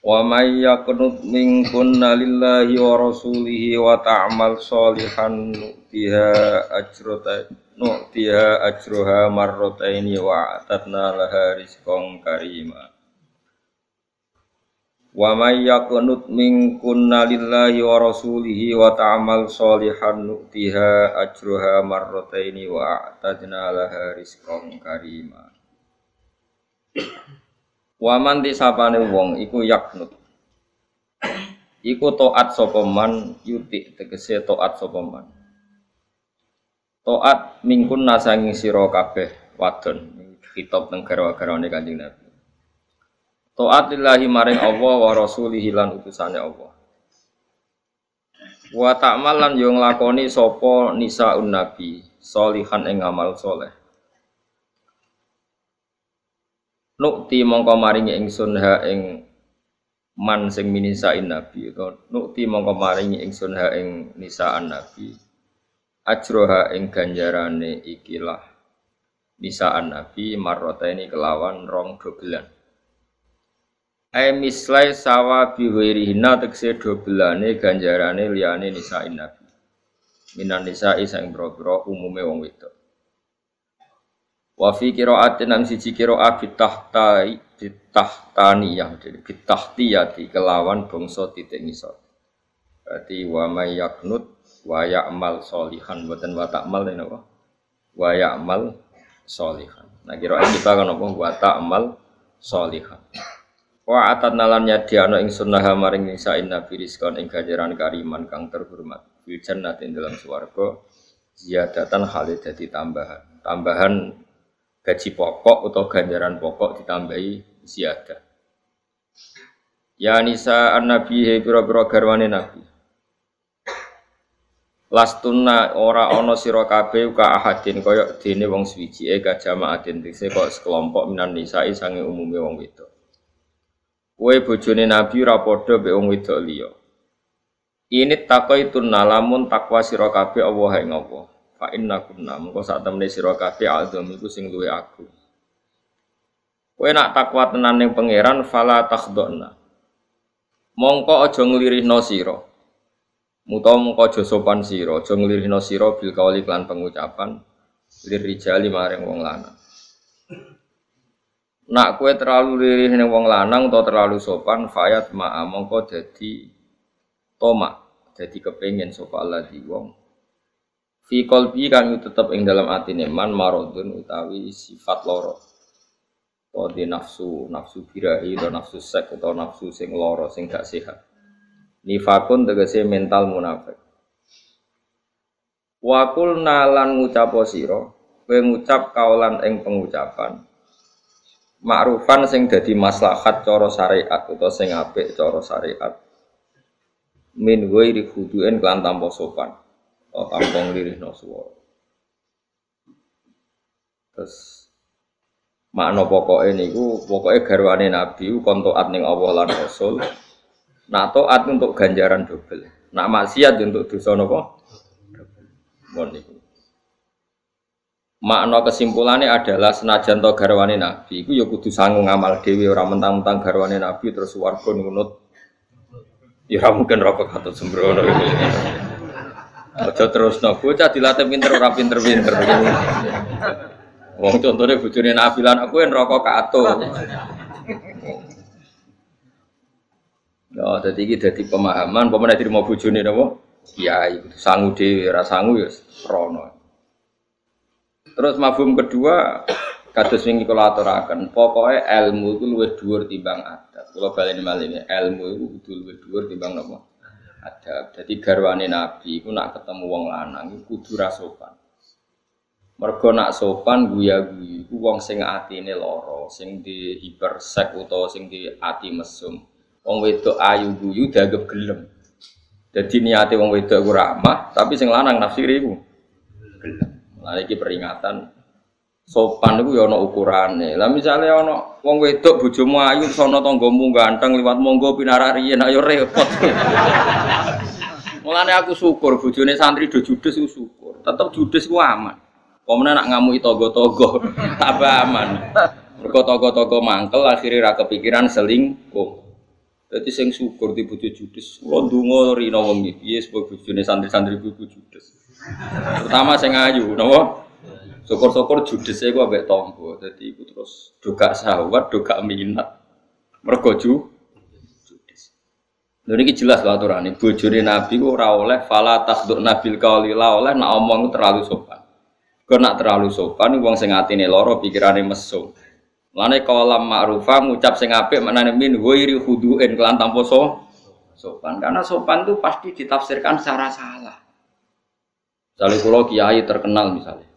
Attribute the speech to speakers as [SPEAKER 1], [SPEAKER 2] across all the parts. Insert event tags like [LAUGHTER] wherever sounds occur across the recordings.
[SPEAKER 1] Wa may yaqnut minkunna lillahi wa rasulihi wa ta'mal sholihan nu'tiha ajrata nu'tiha ajruha marrataini wa atatna laha rizqan karima. Wa may yaqnut minkunna lillahi wa rasulihi wa ta'mal sholihan nu'tiha ajruha marrataini wa atatna laha rizqan karima. Waman disapane wong iku yaknut. Iku taat sapa man yuti tegese taat sapa man. Taat mingkun nasangi sira kabeh wadon kitab teng garwa-garwane Kanjeng Nabi. Taat lillahi maring Allah wa rasulihi lan utusane Allah. Wa ta'mal lan yo nglakoni sapa nisaun nabi solihan ing amal soleh. Nukti mongko maringi ingsun ha ing man sing minisain nabi utawa nukti mongko maringi ingsun ha ing nisaan nabi. Ajroha ing ganjarane ikilah nisaan nabi marrota ini kelawan rong dobelan. Ai mislai sawa biwirihina tekse dobelane ganjarane liyane nisain nabi. Minan nisai sang boro-boro umume wong wedok Wa fi qiraatin nang siji qiraat bitahtai bitahtaniyah jadi bitahtiyati kelawan bangsa titik ngisor. Berarti wa may yaknut wa ya'mal solihan boten wa ta'mal ini apa? Wa ya'mal solihan. Nah qiraat kita kan apa wa ta'mal solihan. Wa atat nalan nyadiano ing sunnah maring nisain nabi rizkon ing ganjaran kariman kang terhormat. Fil jannati dalam swarga ziyadatan halid dadi tambahan. Tambahan gaji pokok atau ganjaran pokok ditambahi ziyadah. Ya nisa an nabi he pira-pira garwane nabi. Lastunna ora ana sira kabeh ka ahadin kaya dene wong suwiji e ka jamaatin dise kok sekelompok minan nisa'i sange umume wong wedok. Kowe bojone nabi ora mbek wong wedok liya. Ini takoitun lamun takwa sira kabeh Allah ing Allah fa inna kunna mengko sak temene sira kabeh azam iku sing luwe aku. Kowe nak takwa tenan ning pangeran fala takhdona. Mongko aja nglirihno sira. Muta mongko aja sopan sira aja nglirihno sira bil kauli lan pengucapan lir rijali maring wong lanang. Nak kue terlalu lirih ning wong lanang atau terlalu sopan fayat ma'a mongko dadi tomak jadi kepengen sopa Allah di wong fi qalbi kang tetep ing dalam atine man maradun utawi sifat loro atau di nafsu nafsu birahi atau nafsu sek atau nafsu sing loro sing gak sehat. Nifakun tegese mental munafik. Wakul nalan ngucap sira kowe ngucap kaulan ing pengucapan makrufan sing dadi maslahat cara syariat atau sing apik cara syariat. Min ghairi khudu'in kelan sopan oh, kampung lirih no suworo. Terus makna pokoknya niku pokoknya garwane nabi kon taat ning Allah lan Rasul. Nak taat untuk ganjaran double. Nak maksiat untuk dosa napa? Mon niku. Makna kesimpulannya adalah senajan to garwane nabi iku ya kudu sanggup ngamal dhewe ora mentang-mentang garwane nabi terus warga nunut ya mungkin rokok atau sembrono Aja terus no, bocah dilatih pinter ora pinter-pinter. Wong contohnya bojone Nabi lan aku yang rokok kato. Ya, jadi ini jadi pemahaman, pemenang jadi mau bojone napa? Kiai, sangu dhewe, ora sangu ya rono. Terus mafhum kedua, kados wingi kula aturaken, pokoke ilmu itu luwih dhuwur timbang adat. Kula baleni malih ilmu itu kudu luwih dhuwur timbang napa? Adab. Jadi garwane Nabi iku nak ketemu wong lanang iku kudu sopan. Mergo nak sopan guya-guyu iku wong sing atine lara, sing di hipersek utawa sing di ati mesum. Wong wedok ayu guyu dianggap gelem. Jadi niate wong wedok iku ramah, tapi sing lanang nafsiri iku gelem. Lah iki peringatan sopan itu ya ana ukurane. Lah misale ana wong wedok bojomu ayu sono tanggamu ganteng liwat monggo pinara riyen ayo repot. Mulane aku syukur bojone santri do judes ku syukur. Tetep judes ku aman. Pemene nak ngamuki togo-togo [LAUGHS] tambah aman. Mergo togo-togo mangkel akhirnya ra kepikiran selingkuh. Jadi sing syukur di bojo judes. Kula ndonga rina wong iki piye sebab bojone santri-santri buku judes. Pertama sing ayu, napa? Syukur-syukur judese ku ambek tombo. Dadi iku terus doga sahwat, doga minat. Mergo ju judes. Lha niki jelas lho aturane. Bojone Nabi ku ora oleh fala tasduk nabil qauli la oleh nak omong terlalu sopan. Kau nak terlalu sopan, wong sing atine loro pikirane mesum. Lane kolam ma'rufa ngucap sing apik menane min wairi huduin kelan tanpa so sopan. Karena sopan itu pasti ditafsirkan secara salah. Misalnya kalau kiai terkenal misalnya,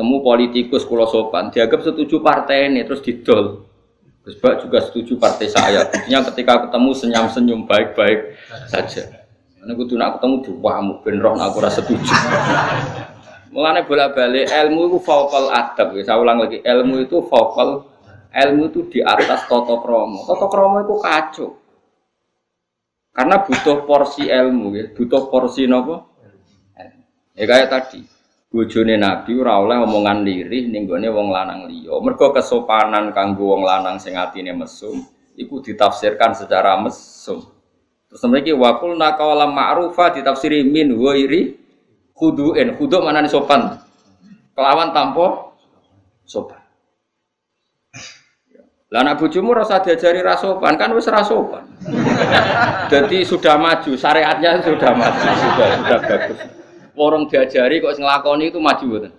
[SPEAKER 1] temu politikus kulo sopan, dianggap setuju partai ini terus didol. Bak juga setuju partai saya. Buktinya ketika ketemu senyum-senyum baik-baik saja. Karena kudu nak ketemu diwamu ben roh aku rasa setuju. Mulane bola-balik ilmu itu fokal adab. Saya ulang lagi, ilmu itu fokal ilmu itu di atas toto kromo. Toto kromo itu kacau. Karena butuh porsi ilmu, ya. butuh porsi nopo. Ya kayak tadi, bojone Nabi ora oleh omongan lirih ning gone wong lanang liya. Mergo kesopanan kanggo wong lanang sing atine mesum iku ditafsirkan secara mesum. Terus mriki waqul naqala ma'rufa ditafsiri min ghairi khudu'in. Khudu' mana sopan? Kelawan tanpa sopan. Lah anak bojomu rasa diajari rasopan kan wis rasopan. Jadi [LAUGHS] sudah maju, syariatnya sudah maju, sudah sudah bagus. Orang diajari kok sing nglakoni itu maju mboten.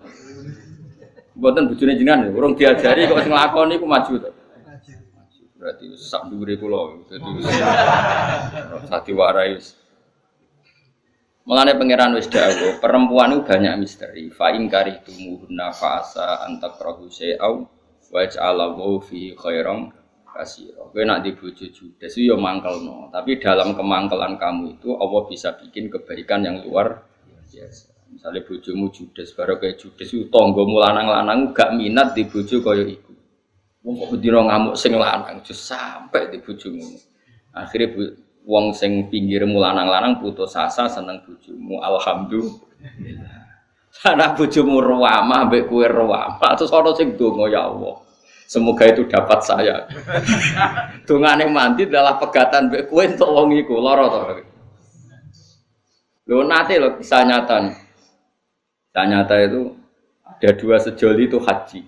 [SPEAKER 1] Mboten bojone jenengan, orang diajari kok sing nglakoni itu maju to. Berarti sak dhuwure kula. Dadi ora diwarai wis. Mulane pangeran wis dawuh, perempuan itu banyak misteri. Fa in karihtumuhunna fa asa antakrahu syai'au waj'alahu fi khairan kasiro. Kowe nak di bojo judes yo mangkelno, tapi dalam kemangkelan kamu itu Allah bisa bikin kebaikan yang luar biasa. Misalnya bojomu judes, baru kayak judes itu tonggomu lanang-lanang gak minat di bojo kaya iku. Wong kok bedino ngamuk sing lanang, just sampai di bojomu. Akhirnya bu, wong sing pinggirmu lanang-lanang putus asa seneng bojomu. Alhamdulillah. Anak bojomu ruwama, ambek kue ruwama. Terus orang sing dongo ya Allah. Semoga itu dapat saya. [LAUGHS] Dungane mandi adalah pegatan mbek kue untuk wong iku lara to. Lho nate lho kisah nyata nih. Kisah nyata itu ada dua sejoli itu haji.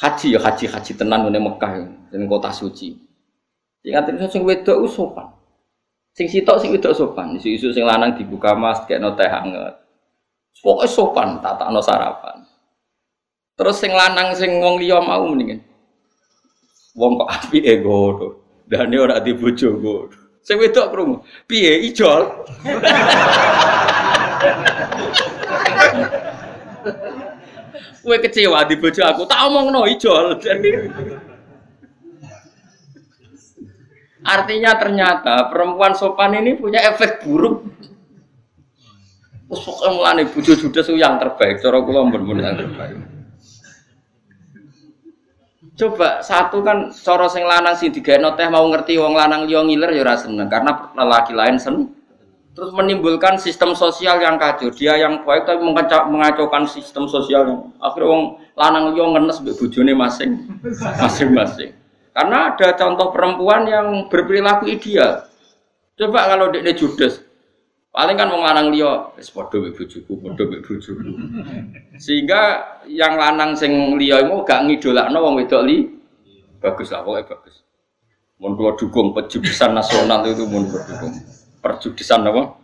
[SPEAKER 1] Haji ya haji haji tenan ning Mekah ning kota suci. Ingat itu sing wedok sopan. Sing sitok sing wedok sopan. Isu-isu sing lanang dibuka mas kayak teh hangat. Pokoknya sopan, tak no sarapan. Terus sing lanang sing wong liya mau mendingan. Wong kok api ego to. Dane ora di bojoku. Sing wedok krungu. Piye ijol? Kowe kecewa di bojo aku, tak omongno ijol. Artinya ternyata perempuan sopan ini punya efek buruk pokoknya mulane bojo judes yang terbaik, cara kula mbon yang terbaik. Coba satu kan cara sing lanang sing digawe teh mau ngerti wong lanang liya ngiler ya ora seneng karena lelaki lain sen terus menimbulkan sistem sosial yang kacau. Dia yang baik tapi mengacaukan sistem sosial akhirnya wong lanang liya ngenes mbek bojone masing masing-masing. Karena ada contoh perempuan yang berperilaku ideal. Coba kalau dia judes, Paling kan wong lanang liya wis padha mek bojoku, padha mek bojoku. Sehingga yang lanang sing liya iku gak ngidolakno wong wedok li. Bagus lah pokoke bagus. Mun kula dukung perjudisan nasional itu mun dukung. Perjudisan apa?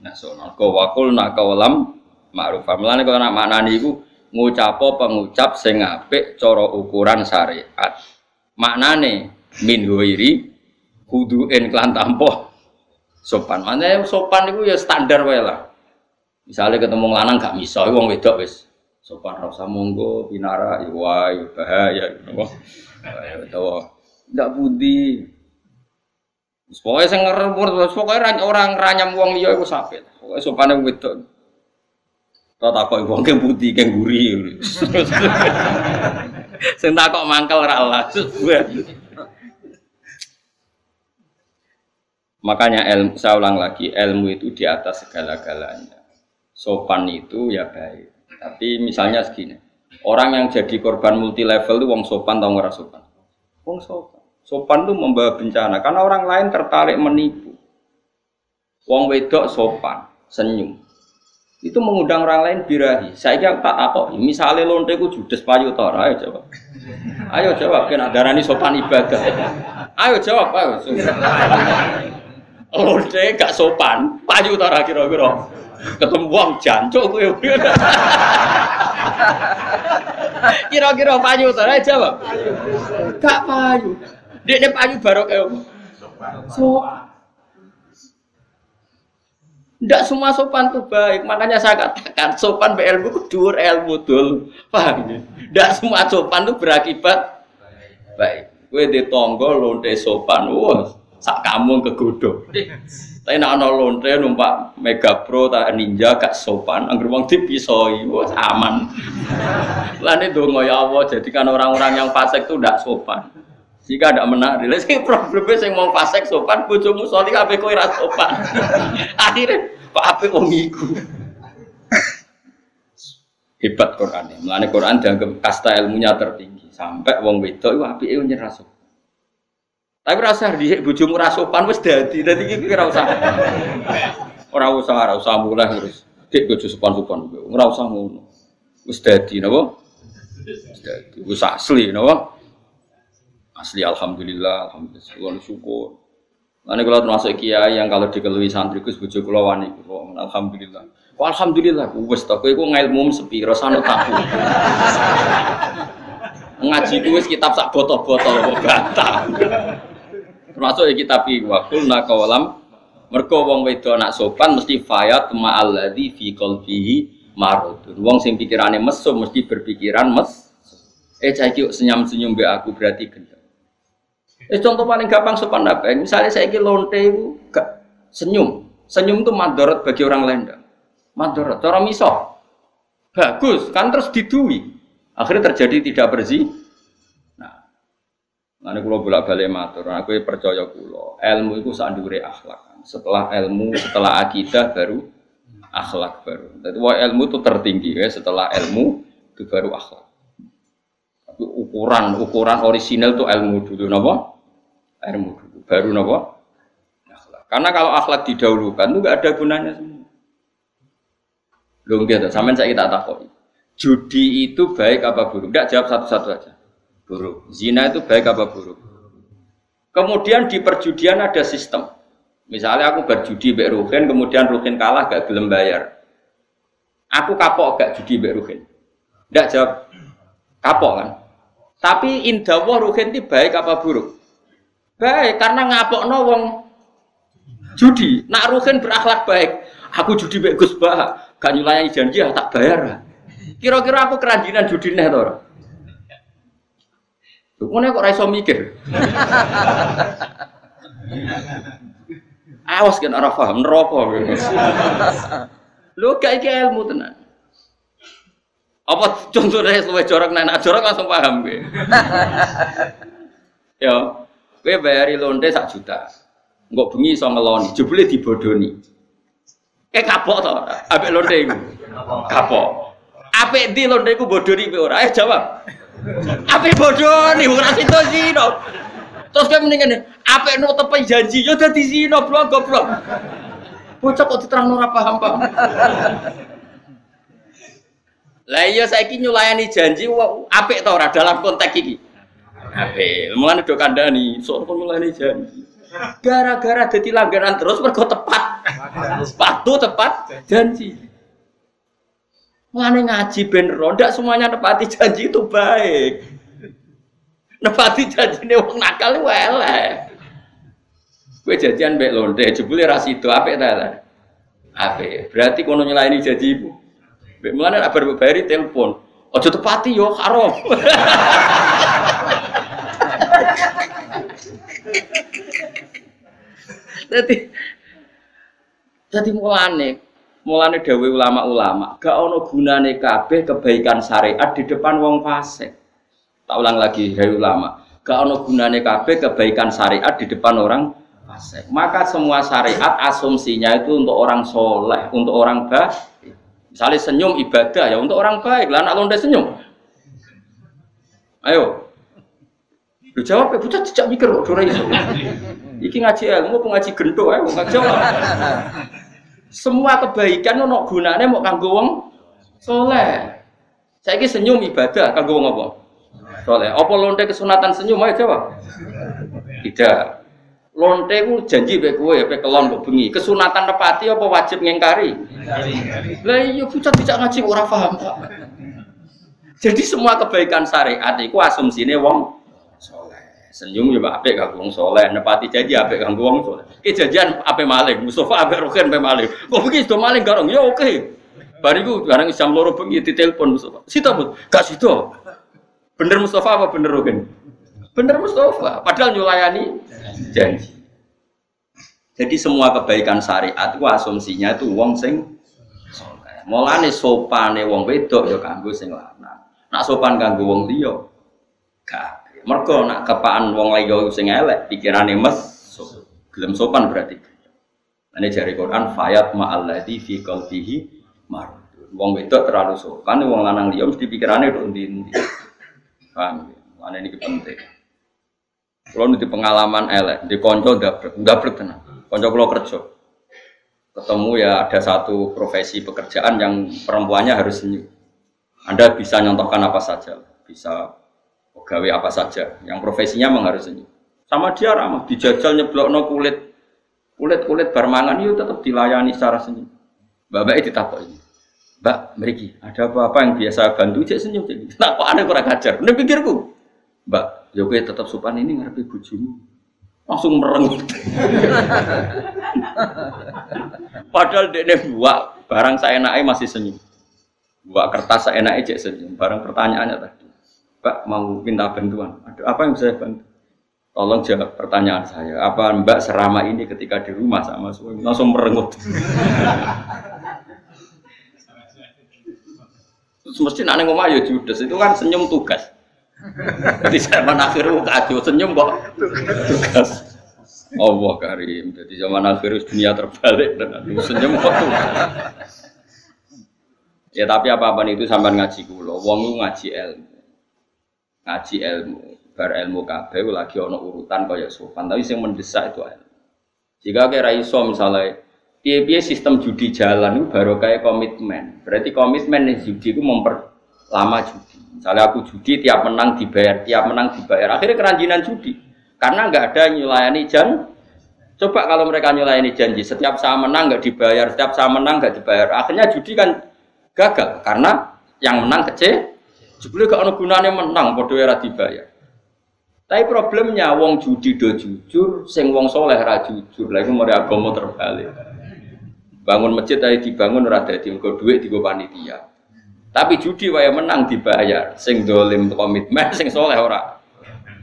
[SPEAKER 1] Nasional. Kau wakul nak kawalam ma'ruf. Mulane kok nak maknani iku ngucapo pengucap sing apik cara ukuran syariat. Maknane min huiri kuduin klan tampo sopan. Mana sopan itu ya standar wae lah. Misalnya ketemu lanang gak miso, wong wedok wis sopan rasa monggo pinara ya bahaya apa. Ya Ndak budi. Pokoknya sing ngeremur, pokoknya orang ranyam wong liya iku sapit. Pokoke sopane wedok. Tak takok wong ke budi ke guri. [LAUGHS] Sing takok mangkel ra Allah. Makanya ilmu, saya ulang lagi, ilmu itu di atas segala-galanya. Sopan itu ya baik. Tapi misalnya segini, orang yang jadi korban multi level itu wong sopan atau nggak sopan? Wong sopan. Sopan itu membawa bencana karena orang lain tertarik menipu. Wong wedok sopan, senyum. Itu mengundang orang lain birahi. Saya kira tak apa. Misalnya lonte ku judes payu tor, ayo jawab. Ayo jawab, kena darani sopan ibadah. Ayo jawab, ayo. Lonte gak sopan, payu tor kira-kira. Ketemu wong jancuk kowe. [LAUGHS] Kira-kira payu tor, ayo jawab. Gak payu. Ini payu baru kayak Sopan. Tidak semua sopan itu baik, makanya saya katakan sopan be ilmu kudur ilmu dul, paham ya? Tidak semua sopan itu berakibat baik. Kue di tonggo lonte sopan, wah, sak kamu kegodo. Tapi nak ana lonte numpak Mega Pro tak Ninja gak sopan, anggur wong dipisoi, wah aman. Lah ini dongo ya Allah, jadikan orang-orang yang fasik itu tidak sopan. Jika tidak menarik, lha sing problemnya sing mau fasek sopan, bojomu soli kabeh kowe ora sopan. [LAUGHS] Akhirnya kok apik wong iku. Hebat Quran. Mulane Quran dianggap kasta ilmunya tertinggi. Sampai wong wedok iku apike nyerah sopan. Tapi rasa di bojomu ora sopan wis dadi. Dadi iki ora usah. Ora usah, ora usah mulai terus. Dik bojo sopan-sopan. Ora usah ngono. Wis dadi napa? Wis dadi. Wis asli napa? Asli alhamdulillah, alhamdulillah syukur. Nanti kalau termasuk kiai yang kalau dikelui santri kus bujuk kulo wani alhamdulillah. Kok alhamdulillah, wes tak kowe iku ngilmu sepi, rasane tahu. Ngaji kuwi kitab sak botol-botol kok. Termasuk ya kitab iki wa kulna qawalam mergo wong wedo anak sopan mesti fayat ma'alladzi fi qalbihi maradun. Wong sing pikirane mesum mesti berpikiran mes. Eh cah senyum-senyum be aku berarti gendeng. Eh, contoh paling gampang sopan apa? Misalnya saya ini lonte senyum. Senyum itu madorot bagi orang lain. Madorot. Cara miso. Bagus. Kan terus didui. Akhirnya terjadi tidak bersih. Nah. Nanti kalau bolak balik matur. Aku percaya kulo. Ilmu itu sandure akhlak. Setelah ilmu, setelah akidah baru akhlak baru. Jadi ilmu itu tertinggi ya. Setelah ilmu itu baru akhlak. Tapi ukuran ukuran orisinal itu ilmu dulu, napa? ilmu dulu, baru nopo akhlak. Karena kalau akhlak didahulukan itu nggak ada gunanya semua. Loh gitu, sampean saya kita takut. Judi itu baik apa buruk? Tidak jawab satu-satu aja. Buruk. Zina itu baik apa buruk? Kemudian di perjudian ada sistem. Misalnya aku berjudi Mbak Ruhin, kemudian Ruhin kalah gak belum bayar. Aku kapok gak judi Mbak Ruhin. Tidak jawab kapok kan. Tapi indah Ruhin itu baik apa buruk? Baik, karena ngapok wong judi. Nak rugen berakhlak baik. Aku judi baik Gus Bah, gak nyulayani janji ya tak bayar. Kira-kira aku keranjinan judi nih Mana kok raiso mikir? Awas kan arah paham neraka. Lu gak iki ilmu tenan. Apa contohnya suwe jorok nana jorok langsung paham gue. ya, Kowe bayari lonte sak juta. Enggak bengi iso ngeloni, jebule dibodoni. Eh kapok to, ambek lonte iku. Kapok. Apik ndi lonte iku bodoni kowe ora? Eh jawab. Apik bodoni ora situ zino. Terus kowe mendingan apik no tepe janji, yo dadi zino blok goblok. Bocah kok diterangno ora paham-paham. Lah iya saiki nyulayani janji apik to ora dalam konteks iki. Ape, mulane do kandhani, sok mulane janji. Gara-gara dadi langganan terus mergo tepat. Sepatu tepat janji. Mulane ngaji ben rondak semuanya nepati janji itu baik. Nepati janji ini wong nakal elek. Kowe janjian mbek lonte, jebule ra sido apik ta ta? Apik. Berarti kono nyelaini janjimu. Mbek mulane nek bar bayari telepon. Aja tepati yo haram. [LAUGHS] Jadi jadi mulane mulane dawe ulama-ulama gak ono gunane kabeh kebaikan syariat di depan wong fasik. Tak ulang lagi hai ulama, gak ono gunane kabeh kebaikan syariat di depan orang fasik. Maka semua syariat asumsinya itu untuk orang soleh, untuk orang baik. Misalnya senyum ibadah ya untuk orang baik. Lah anak londe senyum. Ayo. Lu jawab ya, bocah tidak mikir kok ora iso. Iki ngaji ilmu apa ngaji gento ae jawab. Semua kebaikan ono gunane mau kanggo wong soleh. Saiki senyum ibadah kanggo wong apa? Soleh. Apa lonte kesunatan senyum ayo jawab. Tidak. Lonte ku janji bae kowe pe kelon kok bengi. Kesunatan nepati apa wajib ngengkari? Lah iya bocah tidak ngaji ora paham. Jadi semua kebaikan syariat itu asumsinya wong. Senyum ya apik kanggo wong soleh, nepati janji apik kanggo wong soleh. Ki janjian apik maling, Mustafa apik roken apik maling. Kok begini sudah maling garong? Ya oke. Bariku barang jam loro bengi ditelepon Mustafa. Sita bud, gak. Bener Mustafa apa bener roken? Bener Mustafa, padahal nyulayani janji. Jadi semua kebaikan syariat itu asumsinya itu wong sing soleh. Mulane sopane wong wedok ya kanggo sing lanang. Nak sopan kanggo wong liya gak. Mergo nak kepaan wong liya sing elek pikirane so, gelem sopan berarti. Ini jari Quran fayat ma'alladzi fi qalbihi marad. Wong wedok terlalu sopan, wong lanang liya mesti pikirane nduk ndi-ndi. Paham? Mana ini penting. Kalau nanti pengalaman elek, di konco dablek, dablek tenang. Konco kalau kerja, ketemu ya ada satu profesi pekerjaan yang perempuannya harus senyum. Anda bisa nyontohkan apa saja, bisa pegawai apa saja, yang profesinya memang harus senyum. Sama dia ramah, dijajal nyeblok no kulit, kulit kulit barmangan itu tetap dilayani secara senyum. Bapak itu ditakut ini. Mbak, meriki, ada apa-apa yang biasa bantu, cek senyum, cek. [LAUGHS] Nah, kok aneh kurang ajar? Ini pikirku, Mbak, ya gue tetap sopan ini ngarepe bojomu. Langsung merengut. [LAUGHS] Padahal dia buat barang saya naik masih senyum. Buat kertas saya naik cek senyum. Barang pertanyaannya tadi, Mbak mau minta bantuan. Ada apa yang bisa saya bantu? Tolong jawab pertanyaan saya. Apa Mbak serama ini ketika di rumah sama suami langsung merengut? Mesti nane ngomong ya judes itu kan senyum tugas. Jadi zaman akhir kacau senyum kok tugas. Allah karim. Jadi zaman akhir dunia terbalik dan senyum kok. Ya tapi apa-apa itu sampai ngaji kulo. Wong ngaji ilmu. Ngaji ilmu. Bar ilmu kabeh lagi ono urutan kaya sopan. Tapi yang mendesak itu ilmu. Jika kira iso misalnya piye-piye sistem judi jalan itu baru kayak komitmen. Berarti komitmen nih judi itu memperlama judi. Misalnya aku judi tiap menang dibayar, tiap menang dibayar. Akhirnya keranjinan judi. Karena nggak ada nyulayani jan. Coba kalau mereka nyulayani janji, setiap saya menang nggak dibayar, setiap saya menang nggak dibayar. Akhirnya judi kan gagal karena yang menang kecil. Jebule gak ono gunane menang padha ora dibayar. Tapi problemnya wong judi do jujur, sing wong soleh ra jujur. Lah mari agama terbalik. Bangun masjid ae dibangun ora dadi engko dhuwit digo panitia. Tapi judi wae menang dibayar. Sing dolim komitmen, sing soleh ora.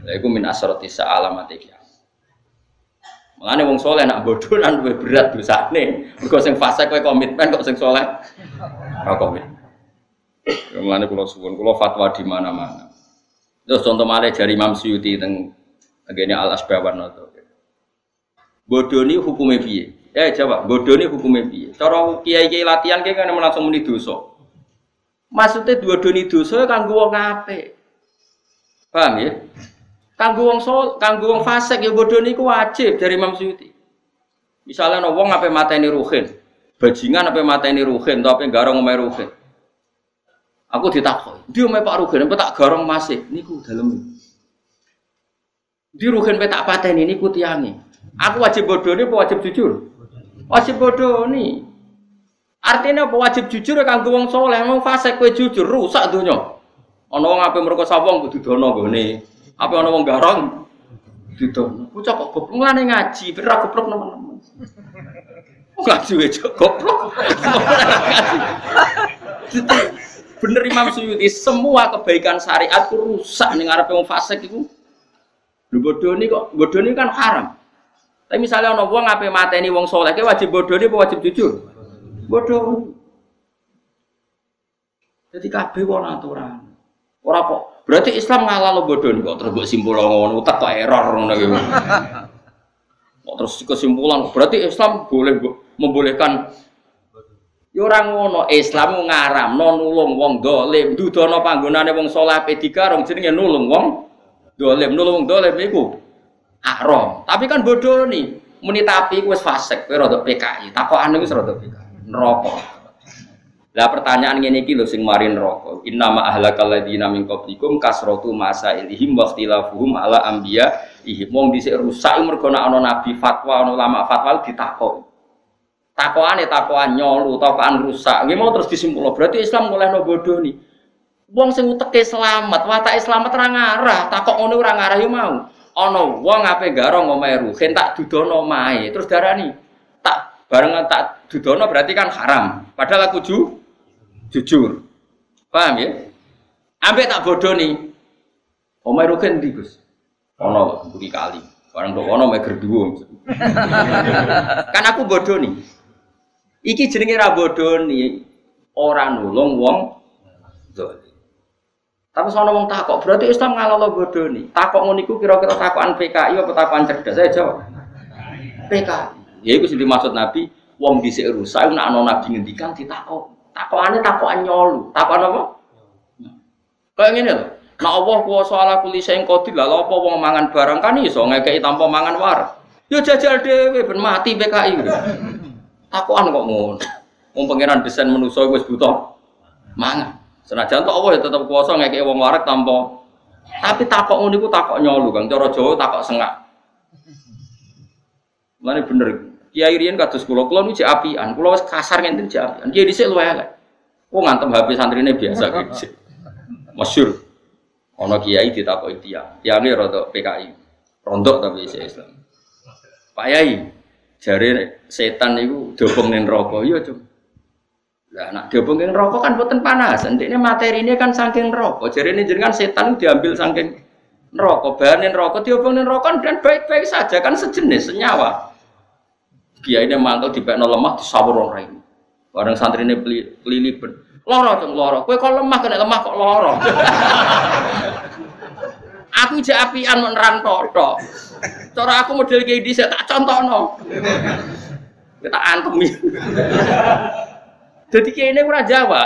[SPEAKER 1] Lah iku min asrati alamat iki. Mengenai wong soleh nak bodoh luwih berat dosane. Mergo sing fase kowe komitmen kok sing soleh ora komitmen. Mengenai kulo suwun, kulo fatwa di mana-mana. Terus contoh malah jari Imam Suyuti teng ngene Al Asbawan noto. Bodoh ini hukumnya piye? Eh jawab, bodoh ini hukumnya piye? Cara kiai-kiai latihan kayak kan langsung muni dosa. Maksudnya dua doni dosa kanggo wong apik. Paham ya? Kanggo wong sol, kanggo wong fasik ya bodoh niku wajib dari Imam Suyuti. Misalnya no wong apa mateni ruhin, bajingan apa mateni ruhin, atau garong omahe ruhin. Aku ditakoi, dia omahe Pak Ruhin, apa tak garong masih, niku dalem. Di ruhin pe tak pateni niku tiange. Aku wajib bodoh ini, wajib jujur? Wajib bodoh nih. Artinya apa wajib jujur ya kanggo wong soleh, wong fasik kowe jujur rusak donya. Ana wong ape merkosa wong kudu dono gone. Apa ana wong garong didono. Bocah kok goblok ngene ngaji, ora goblok nemen-nemen. Ngaji wae goblok. Bener Imam Suyuti, semua kebaikan syariat itu rusak ning ngarepe wong fasik iku. Lu bodoh ini kok bodoh ini kan haram. Tapi misalnya ono wong ngapain mateni wong soleh, wajib bodoh ini wajib jujur? Bodoh. Jadi kabeh wong aturan. Ora kok. Berarti Islam ngalah lo bodoh kok terus simpul ngono, tak kok error ngono gitu. [LAUGHS] Kok terus kesimpulan berarti Islam boleh membolehkan Ya ora ngono, Islam ngaramno nulung wong dolim, dudono panggonane wong saleh ape dikarung jenenge nulung wong dolim, nulung dolim iku haram. Tapi kan bodoh nih, muni tapi wis fasik, kowe rada PKI, takokane wis rada PKI. Neraka. Lah pertanyaan ngene iki lho sing mari neraka. Ma ahlakal ladina min qablikum kasratu masailihim wa ikhtilafuhum ala anbiya ihim. Wong dhisik rusak mergo ana nabi fatwa, ana ulama fatwa ditakoki takoane takoan nyolu, takoan rusak. Nggih mau terus disimpul. Berarti Islam mulai no bodoh nih. Wong sing uteke selamat, watake selamat ora ngarah, takok ngono ora ngarah yo mau. Ana wong ape garong omahe ruhen tak dudono omahe. Terus darani tak barengan tak dudono berarti kan haram. Padahal aku ju, jujur. Paham ya? Ambek tak bodoh nih. Omahe ruhen ndi, Gus? Ana buri kali. Barang kok ono meger duwo. [LAUGHS] kan aku bodoh nih. Iki jenenge ra bodoni ora nulung wong zalim. Tapi sono wong takok, berarti Islam ngalalo bodoni. Takok ngono iku kira-kira takokan PKI apa takokan cerdas? Saya jawab. PKI. Ya iku sing dimaksud Nabi, wong dhisik rusak nek ana nabi ngendikan ditakok. Takokane takokan nyolu. Takokan apa? Kayak ngene lho. Nek Allah kuwasa ala kulli sing qadir, lha apa wong mangan barang kan iso ngekeki tanpa mangan war. Yo jajal dhewe ben mati PKI. Takuan kok ngono. Wong pangeran desain manusa wis buta mangan. Senajan tok Allah ya tetep kuasa ngekek wong warak tanpa tapi takok ngono iku takok nyolu Kang. Cara Jawa takok sengak. Mulane bener. Kiai riyen kados kula, kula niku apian. Kula wis kasar ngenten jek apian. Kiai dhisik luwe elek. Kok ngantem HP santrine biasa gitu. Masyur. Ono kiai ditakoki tiyang. Tiyange rada PKI. Rondok tapi Islam. Pak Yai, Jari setan itu dobong rokok, iya cum. Lah nak dobong rokok kan boten panas. Materi ini kan saking rokok. Jari ini jenengan setan diambil saking rokok. Bahan rokok diobong rokok kan baik-baik saja kan sejenis senyawa. Kiai ini mantel di pekno lemah disawur orang ini. Barang santri ini ben. Loro cung loro. Kue kok lemah kena lemah kok loro. [LAUGHS] Aku jak apian menerang tok Cara aku model kayak saya tak contohno. Kita antemi. Jadi ini ora Jawa.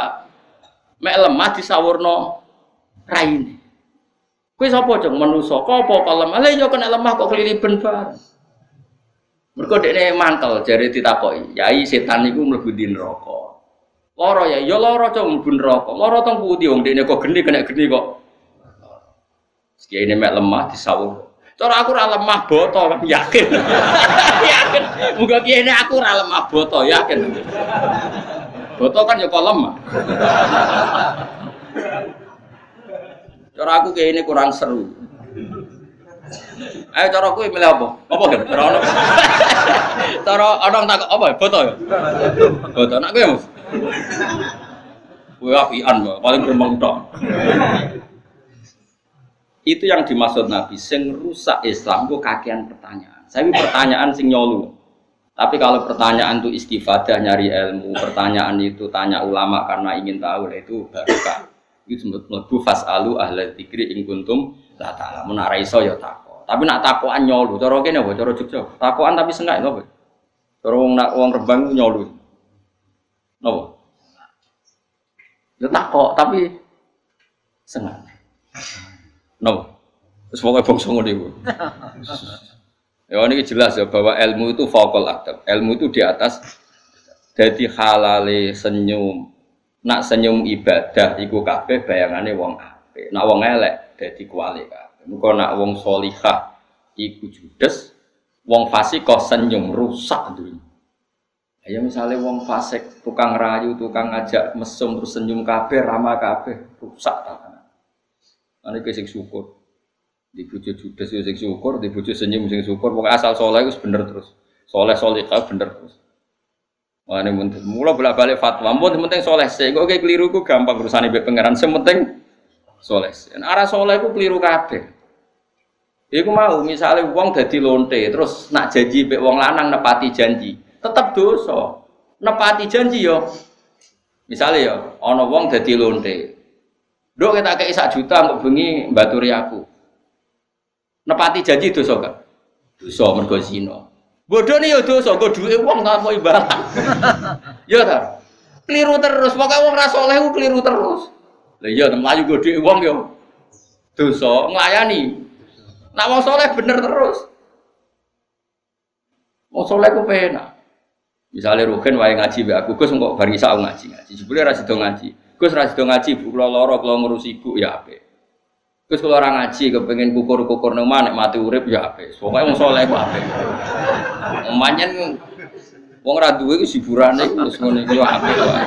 [SPEAKER 1] Mek lemah disawurno raine. Kuwi sapa cung manusa? Apa kok lemah? Lah yo kena lemah kok keliliben bareng. Mergo dekne mantel jare ditakoki, "Yai setan niku mlebu di neraka." Loro ya, ya loro cung mlebu neraka. Loro teng pundi wong kok geni kena geni kok Kiai ini mek lemah disawur. Cara aku ora lemah boto kan yakin. [LAUGHS] yakin. Muga kiai ini aku ora lemah boto yakin. Boto kan ya kok lemah. Cara aku kiai ini kurang seru. Ayo cara aku milih apa? Apa kan? Cara ono. [LAUGHS] Cara ono tak apa? Boto ya. Boto nak kowe. Kowe apian paling gremeng tok. Itu yang dimaksud Nabi, sing rusak Islam itu kakean pertanyaan. Saya pertanyaan sing nyolu. Tapi kalau pertanyaan itu istifadah nyari ilmu, pertanyaan itu tanya ulama karena ingin tahu, itu barokah. Itu mlebu fasalu ahla dzikri ing kuntum la ta'ala. Menara iso ya tako. Tapi nak takoan nyolu, cara kene apa? Cara Jogja. Takoan tapi sengak apa? Cara wong nak wong Rembang nyolu. Napa? Ya takok tapi sengak. No. Terus pokoknya bangsa ngono iku. [LAUGHS] Ya ini jelas ya bahwa ilmu itu vokal adab. Ilmu itu di atas jadi halale senyum. Nak senyum ibadah iku kabeh bayangane wong apik. Nak wong elek dadi kuali kabeh. Muga nak wong solihah iku judes, wong fasik kok senyum rusak dunia. Ya misalnya wong fasik tukang rayu, tukang ngajak mesum terus senyum kabeh, ramah kabeh, rusak ta. Ane sing syukur. Di bojo judes sing syukur, di bojo senyum sing syukur. Pokoknya asal soleh itu bener terus. Soleh solihah bener terus. Wah ini mungkin mula bolak balik fatwa. Mungkin penting soleh sih. Kok keliru ku gampang urusan ibu pangeran. Sementing soleh. Dan arah soleh ku keliru kabeh. Iku mau misalnya wong dadi lonte terus nak janji mbek wong lanang nepati janji, tetep dosa. Nepati janji yo. Misalnya yo ana wong dadi lonte. Dok kita kei sak juta untuk bengi baturi aku. Nepati janji dosa gak? Dosa mergo zina. Bodoh nih yo dosa, gue wong tak mau ibarat. [LAUGHS] Yo ta. Keliru terus, pokoknya wong ra saleh keliru terus. Lah iya mlayu gue duit wong yo. Dosa nglayani. Nak mau soleh bener terus. Mau soleh ku pena. Misalnya Rukin wae ngaji be aku, Gus kok bar isa ngaji ngaji. Jebule ra sida ngaji. Gus ra sida ngaji, bu kula lara kula ngurus ibu ya apik. Gus kula ora ngaji kepengin kukur-kukur nang nek mati urip ya apik. Pokoke wong soleh ku apik. Manyen wong ra duwe ku hiburane wis ngono iki apik wae.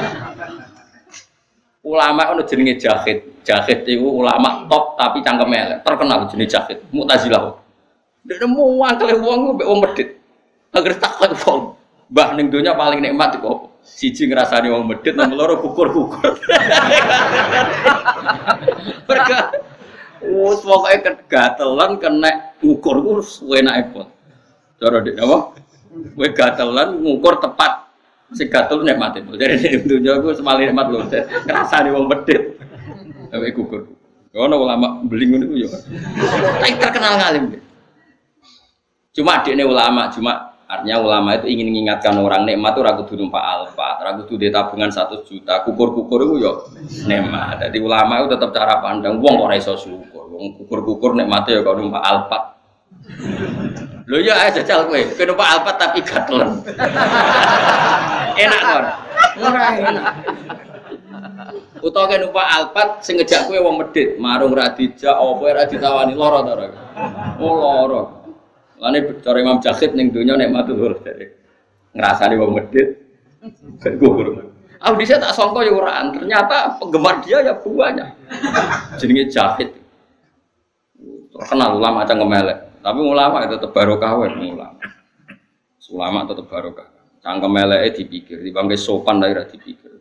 [SPEAKER 1] Ulama ono jenenge Jahid. Jahid itu ulama top tapi cangkem elek, terkenal jenis Jahid. Mu'tazilah. Mau ngangkel wong mbek wong medit. Agar takut wong. Mbah ning donya paling nikmat kok. Siji ngrasani wong medit, nomor loro kukur-kukur. Mereka Wes pokoke kegatelan kena ngukur ku enake pun. Cara dik apa? Kowe gatelan ngukur tepat si gatel nikmate. Jadi ning donya ku semali nikmat lho. Ngrasani wong medit. Awe gugur. Ono ulama beli ngono ya. Tapi terkenal ngalim. Cuma adiknya ulama, cuma artinya ulama itu ingin mengingatkan orang nikmat itu ragu kudu numpak alfa, ragu di tabungan satu juta, kukur-kukur itu yo nikmat. Jadi ulama itu tetap cara pandang, wong kok iso syukur, wong kukur-kukur nikmatnya ya kalau numpak alfa. Lho ya aja jajal kowe, kowe numpak alfa tapi gatelan. enak kan? Ora enak. Utawa kan numpak Alphard sing ngejak kowe wong marung ra dijak apa ra ditawani lara ta ora. Oh lara. Lane cara Imam Jahid ning donya nek matu lho dari ngrasani wong medit. Ben gugur. Aku dhisik tak sangka ya ora, ternyata penggemar dia ya banyak. Jenenge Jahid. Terkenal ulama macam ngemelek. Tapi ulama itu tetap barokah wae ulama. Ulama tetap barokah. Cangkem eleke dipikir, dibangke sopan dari dipikir.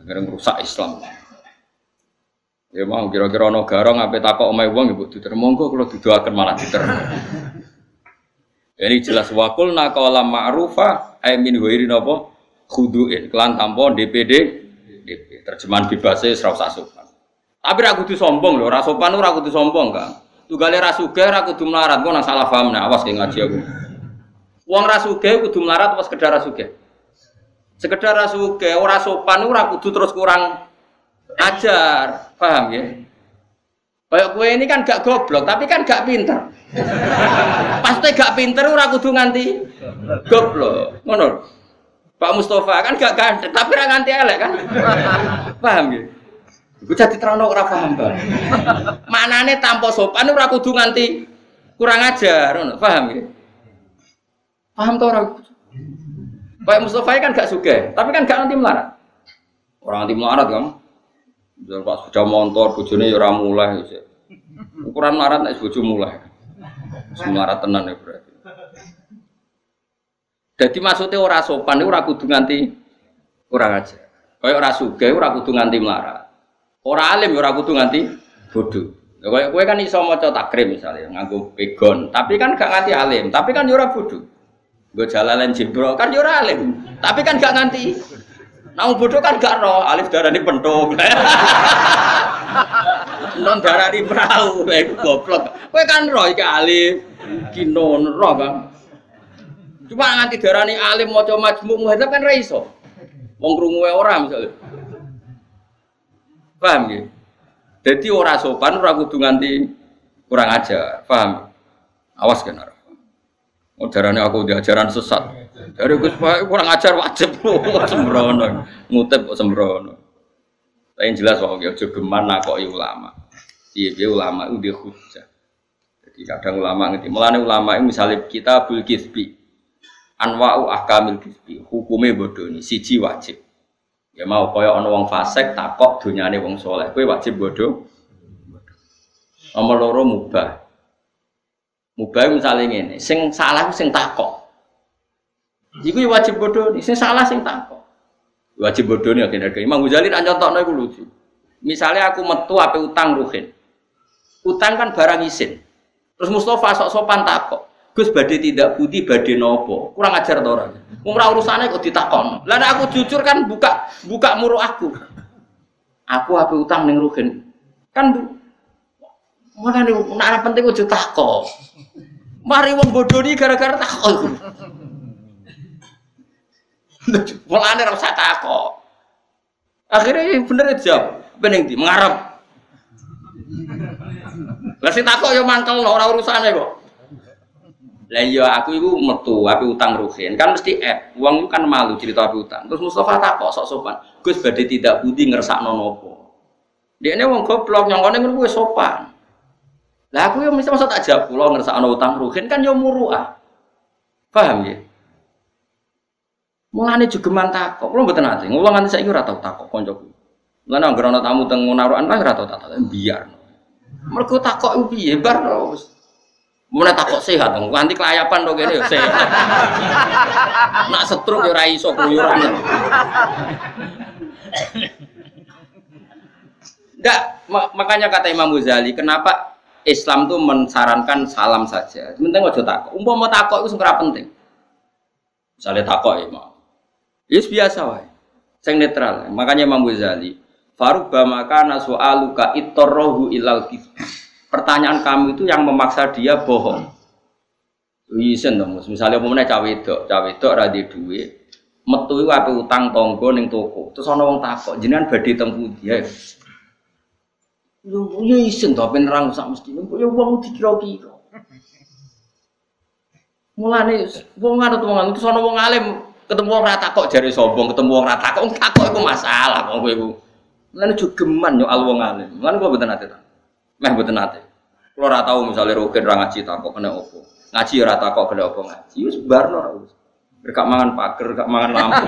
[SPEAKER 1] Akhirnya merusak Islam. Ya mau kira-kira ono garong apa takok omai wong ibu diter monggo kalau didoakan malah diter. Ini jelas wakul nakola ma'rufa ay min wairi napa khuduin kelan tampon DPD DP terjemahan bebasnya serau sopan. Tapi ragu kudu sombong loh, rasopan lu ragu kudu sombong kan. Tugale ra sugih ra kudu melarat, kok nang salah paham nah awas kayak ngaji aku. Wong ra sugih kudu melarat apa sekedar ra sugih? Sekedar rasuke ora sopan ora kudu terus kurang ajar, paham ya? Kayak gue ini kan gak goblok, tapi kan gak pinter. Pasti gak pinter ora kudu nganti goblok. Ngono. Pak Mustafa kan gak ganteng, tapi ora nganti elek kan? Paham ya? Gue jadi terang ora paham bang. Manane tanpa sopan ora kudu nganti kurang ajar, paham ya? Paham tuh orang? Pak Mustafa kan gak suka, tapi kan gak nanti melarat. Orang nanti melarat kan. Misal pas sudah motor, bujune ya mulai. Ya. Ukuran melarat nek bojo mulai. Melarat tenan ya berarti. Jadi maksudnya orang sopan itu orang kudu nganti kurang aja. Kayak orang suge orang kudu nganti melarat. Orang alim ya orang kudu nganti bodoh. Kayak gue kan iso maca takrim misalnya nganggo pegon, tapi kan gak nganti alim, tapi kan ya ora bodoh. Gue jalalan jebro kan yo alim, tapi kan gak nganti. Nah bodoh kan gak roh, alif darah ini pentung. non darah di perahu, kayak goblok. Gue kan roh iki alif, kinon roh kan. Cuma nganti darah ini alim mau coba majmuk muhadzab kan raiso. Wong krungu orang misalnya. Paham ya? Jadi orang sopan orang kudu nganti kurang ajar, paham? Awas kan Oh darane aku diajaran sesat. Dari Gus kurang ajar wajib [LAUGHS] sembrono. Ngutip kok sembrono. Tapi yang jelas wae aja geman nakoki ulama. Iya dia ulama itu dia hujah. Jadi kadang ulama ngerti. Mulane ulama itu misalnya kita bul kisbi. Anwa'u ahkamil kisbi. Hukumnya bodoh ini. Siji wajib. Ya mau kaya ana wong fasik takok donyane wong soleh. Kowe wajib bodoh. Nomor loro mubah. Mubah misalnya ini, sing salah sing takok. Iku ya wajib bodoh nih, sing salah sing takok. Wajib bodoh nih akhirnya. Imam Ghazali tak nyontok iku lucu. Misalnya aku metu apa utang ruhin. Utang kan barang isin. Terus Mustafa sok sopan takok. Gus badhe tidak putih badhe nopo? Kurang ajar to ora? Wong ora urusane kok ditakon. Nek aku jujur kan buka buka muru aku. Aku apa utang ning Rugen. Kan mana nih nak penting ojo takok. Mari wong bodoh ini gara-gara takok. [LAUGHS] Mulane ora usah takok. Akhirnya bener jawab, bening di mengarap. Lah sing takok ya mangkel ora urusane kok. Lah iya aku iku metu api utang ruhin. Kan mesti eh wong kan malu cerita api utang. Terus Mustafa takok sok sopan. Gus badhe tidak budi ngersakno napa. Dekne wong goblok nyongkone ngono kuwi sopan. Lah aku yo mesti masa tak jawab kula ngersakno utang ruhin kan yo muruah. Paham ya? Mulane juga takok, kula mboten ate. Ngulang nganti saiki ora tau takok kancaku. Mulane anggere ana tamu teng narukan lah ora tau takok, biar. Mergo takok piye bar terus. Mulai takut sehat dong, nanti kelayapan dong ini sehat. Nak setruk ya rai iso keluyuran. Enggak, makanya kata Imam Ghazali, kenapa Islam tuh mensarankan salam saja. Penting aja takut. Umpama mau takut itu sebenarnya penting. Misalnya takut ya mau. Ya biasa wae. Sing netral. Makanya Imam Ghazali, Faruk bamaka nasu'aluka itorrohu ilal kifah pertanyaan kamu itu yang memaksa dia bohong. Isen dong, misalnya mau cawe itu, cawe itu ada duit, metu itu apa utang tonggo neng toko, terus orang wong takok, jenengan badi tempu dia. Yo yo isen to penerang sak mesti, yo wong dikira-kira. Mulane wong ana tuh terus ana wong alim ketemu wong rata kok jari sombong, ketemu wong rata kok takok iku masalah wong kowe iku. Mulane jogeman yo al wong alim. Mulane kok mboten ate Meh mboten ate. Kalau ora tahu misalnya rugen ra ngaji takok kena opo. Ngaji ora takok kena opo ngaji. Wis barno wis. Gak mangan pager, gak mangan lampu.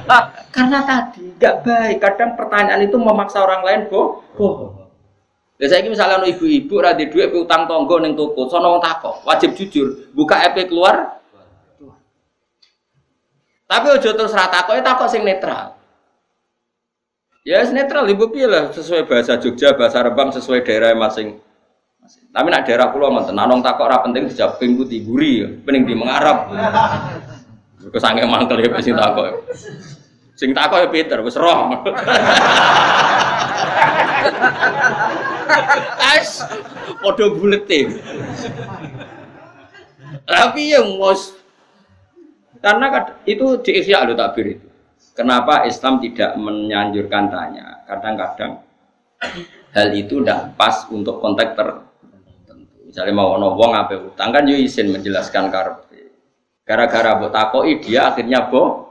[SPEAKER 1] [LAUGHS] Karena tadi gak baik. Kadang pertanyaan itu memaksa orang lain boh. bohong. Ya saya misalnya ibu-ibu rada duit utang tonggo neng toko, sono takok, wajib jujur, buka EP keluar. Tapi ojo terus kok, takok sing netral. Ya netral ibu pilih sesuai bahasa Jogja, bahasa Rembang sesuai daerah masing tapi nak daerah pulau ngoten, nanong takok ora penting dijawab ping putih guri ya, pening di mengarap. Mergo sange mangkel ya sing takok. Sing takok ya Peter wis roh. As padha bulete. Tapi yang mos karena itu di Ihya lo takbir itu. Kenapa Islam tidak menyanjurkan tanya? Kadang-kadang hal itu tidak pas untuk konteks ter Misalnya mau ono wong apa utang kan yo izin menjelaskan karpe. Gara-gara buat takoi dia akhirnya boh.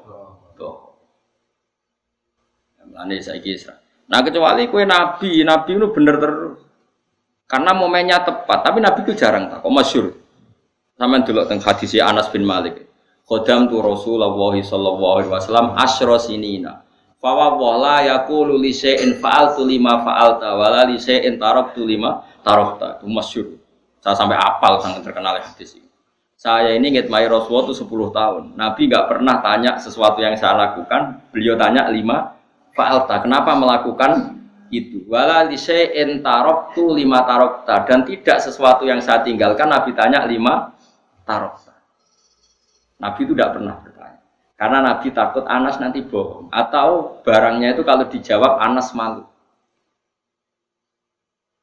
[SPEAKER 1] Mulane saya kisah. Nah kecuali kue nabi, nabi itu bener terus. Karena momennya tepat, tapi nabi itu jarang tak. Kok masyur. Sama dulu tentang hadis Anas bin Malik. Khodam tu Rasulullah sallallahu alaihi wasallam asyra sinina. Fawa wala yaqulu li syai'in fa'altu lima fa'alta wala li syai'in taraktu lima tarakta. Itu masyur. Saya sampai apal sangat terkenal hadis ini. Saya ini ngitmai Rasulullah itu 10 tahun. Nabi nggak pernah tanya sesuatu yang saya lakukan. Beliau tanya lima fa'alta. Kenapa melakukan itu? Wala lise'in taroktu lima tarokta. Dan tidak sesuatu yang saya tinggalkan. Nabi tanya lima tarokta. Nabi itu tidak pernah bertanya. Karena Nabi takut Anas nanti bohong. Atau barangnya itu kalau dijawab Anas malu.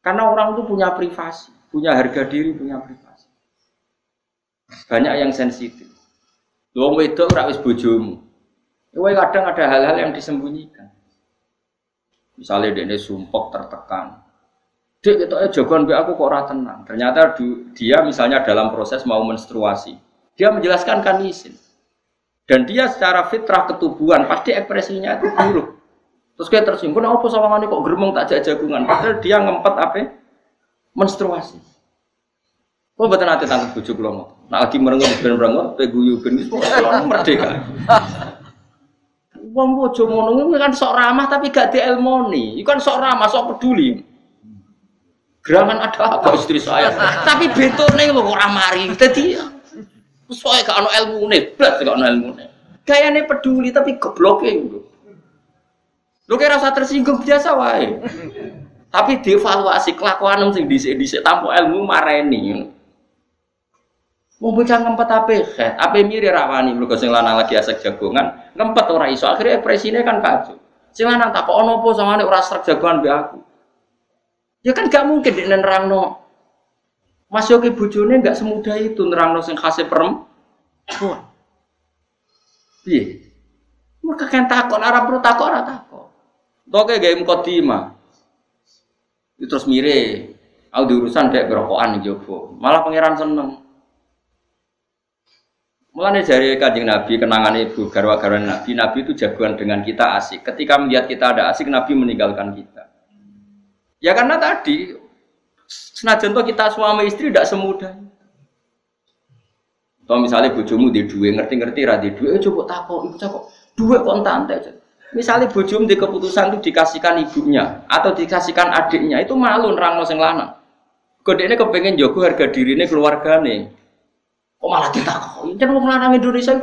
[SPEAKER 1] Karena orang itu punya privasi punya harga diri, punya privasi. Banyak yang sensitif. Wong wedok ora wis bojomu. Kowe kadang ada hal-hal yang disembunyikan. Misalnya dia ini sumpok tertekan. Dek itu jagoan aku kok ora tenang. Ternyata dia misalnya dalam proses mau menstruasi. Dia menjelaskan kan izin. Dan dia secara fitrah ketubuhan pasti ekspresinya itu buruk. Terus kayak tersinggung, apa sama kok geremong tak jagungan? Padahal dia ngempet apa? menstruasi. Kok betul nanti tanggung bujuk lo Nah lagi merengut ben merengut, peguyu ben itu merdeka. Wong bojo ngono kan sok ramah tapi gak dielmoni. Iku kan sok ramah, sok peduli. Gerangan ada apa istri saya? tapi betone lho ora mari. Dadi soalnya gak ono ilmune, blas gak ono ilmune. Gayane peduli tapi gobloke lho. Lu kira rasa tersinggung biasa wae. Tapi dievaluasi kelakuan sing dhisik-dhisik tanpa ilmu mareni. Mau bocah ngempet khet, apa mirip rawani mergo sing lanang lagi asek jagongan, ngempet ora iso akhirnya ekspresine kan kacau. Sing lanang tak kok ono apa sangane ora srek jagongan be aku. Ya kan gak mungkin di nerangno. Mas Yogi bojone gak semudah itu nerangno sing khase perempuan. Piye? Mereka kan takut, arah perlu takut, arah takut. Toke gaya mukadimah. Terus mire, aku diurusan kayak gerokokan Jopo. Malah pangeran seneng. Mulanya dari kanjeng Nabi kenangan ibu garwa-garwa Nabi, Nabi itu jagoan dengan kita asik. Ketika melihat kita ada asik, Nabi meninggalkan kita. Ya karena tadi senajan toh kita suami istri tidak semudah. Toh misalnya bojomu di dua ngerti-ngerti radhi dua, eh, coba takut, ibu takut dua kontan aja. Misalnya bojomu di keputusan itu dikasihkan ibunya atau dikasihkan adiknya, itu malu nerang sing lanang. Kode ini kepengen jogo harga diri ini keluarga nih. Kok malah ditakoni? Jan wong lanang Indonesia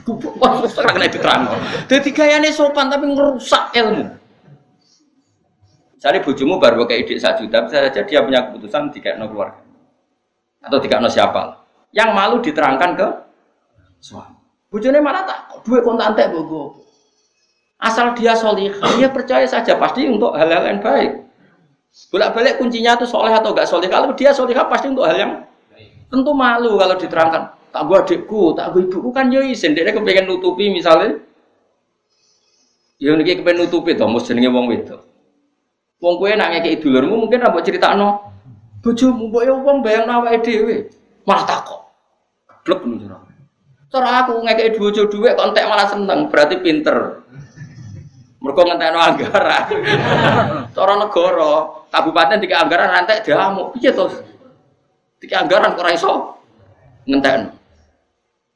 [SPEAKER 1] gubuk kok ora kena diterangno. Dadi gayane sopan tapi ngerusak ilmu. Misalnya bojomu baru kayak ide satu juta, bisa saja dia punya keputusan tiga no keluarga atau tiga no siapa. Yang malu diterangkan ke suami. Bojone malah tak duit kontan teh bogo. Asal dia solih, dia percaya saja pasti untuk hal-hal yang baik. Bolak-balik kuncinya itu soleh atau enggak soleh. Kalau dia soleh pasti untuk hal yang Tentu malu kalau diterangkan. Tak gua adikku, tak gua ibuku kan yo isin. Dia kepengen nutupi misalnya. Ya niki kepengen nutupi to, mus jenenge wong wedok. Wong kowe nak ngekeki dulurmu mungkin ra mbok critakno. Bojomu mbok yo wong bayang awake dhewe. Malah takok. Blek ngono cara. Cara aku ngekeki bojo dhuwit kok entek malah seneng, berarti pinter. Mergo ngentekno anggaran. [LAUGHS] Cara negara, kabupaten tiga anggaran rantek diamuk. Piye to? Tiga anggaran kok ngenten.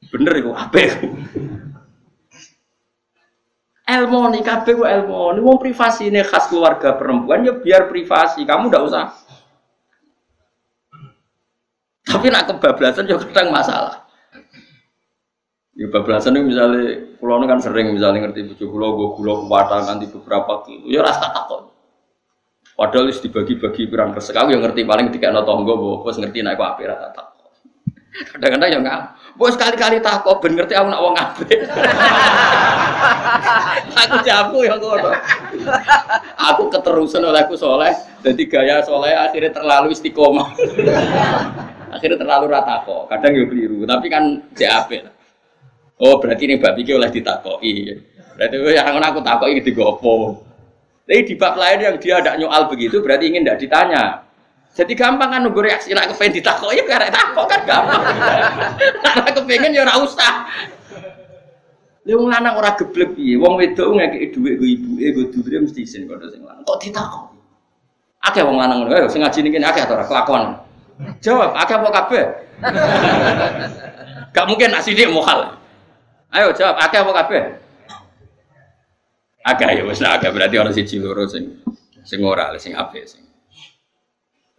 [SPEAKER 1] Bener iku apik. Ilmu nih kabeh ku wong privasi ini khas keluarga perempuan ya biar privasi. Kamu ndak usah. Tapi nak kebablasan juga kadang masalah. Ya bablasan itu misalnya, pulau kan sering misalnya ngerti bujuk pulau, gue pulau kuwata nanti beberapa kilo, ya rasa takut. Padahal itu dibagi-bagi pirang resek aku yang ngerti paling tiga no tonggo, bos ngerti naik apa rata tak. Kadang-kadang ya nggak, bos sekali-kali takut ben ngerti aku nak wong ngapain. [LAUGHS] aku jago ya ngono. Aku keterusan oleh aku soleh, jadi gaya soleh akhirnya terlalu istiqomah. [LAUGHS] akhirnya terlalu rata kok. Kadang ya keliru, tapi kan JAP. Oh berarti ini babi oleh ditakoi. Berarti yang aku takoi digopo. Tapi di bab lain yang dia tidak nyoal begitu berarti ingin tidak ditanya. Jadi gampang kan nunggu reaksi nak kepengen ditakok ya karek takok kan gampang. [LAUGHS] Nak kepengen ya ora usah. Lha wong lanang ora geblek piye? Wong wedok ngekeki dhuwit go ibuke go dulure mesti isin kok sing lanang. Kok ditakok? Akeh wong lanang ngono, sing ngaji niki akeh ora kelakuan. Jawab, akeh apa kabeh? [LAUGHS] Gak mungkin asine mokal. Ayo jawab, akeh apa kabeh? Agak ya wis agak berarti orang siji loro sing sing ora sing apik sing.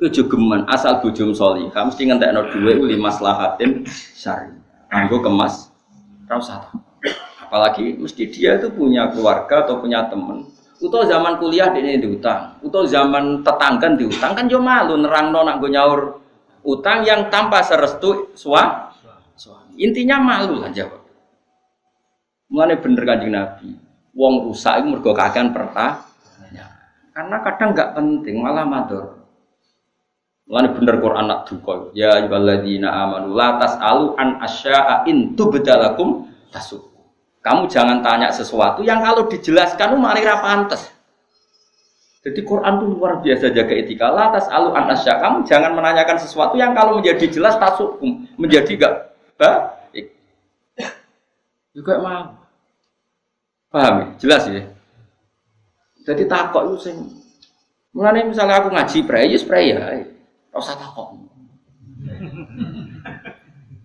[SPEAKER 1] Itu geman asal bujum solihah mesti ngentekno dhuwit uli maslahatin syari. Anggo kemas ra usah. Apalagi mesti dia itu punya keluarga atau punya teman. Uto zaman kuliah dia diutang, uto zaman tetangga diutang kan yo malu nerangno nak go nyaur utang yang tanpa serestu suami. Intinya malu lah jawab. Mulane bener kanjeng Nabi wong rusak itu mergo kakean pertanyaan. Karena kadang nggak penting malah matur. Mulane bener Quran nak duka. Ya ayyuhalladzina amanu la tasalu an asya'a in tubdalakum tasuk. Kamu jangan tanya sesuatu yang kalau dijelaskan malah ra pantes. Jadi Quran itu luar biasa jaga etika. La tasalu an. Kamu jangan menanyakan sesuatu yang kalau menjadi jelas tasukum, menjadi gak baik. Juga mau. Paham ya? Jelas ya? Jadi takok itu sing Mulane misalnya aku ngaji pray, ya pray ya. Ora usah takok.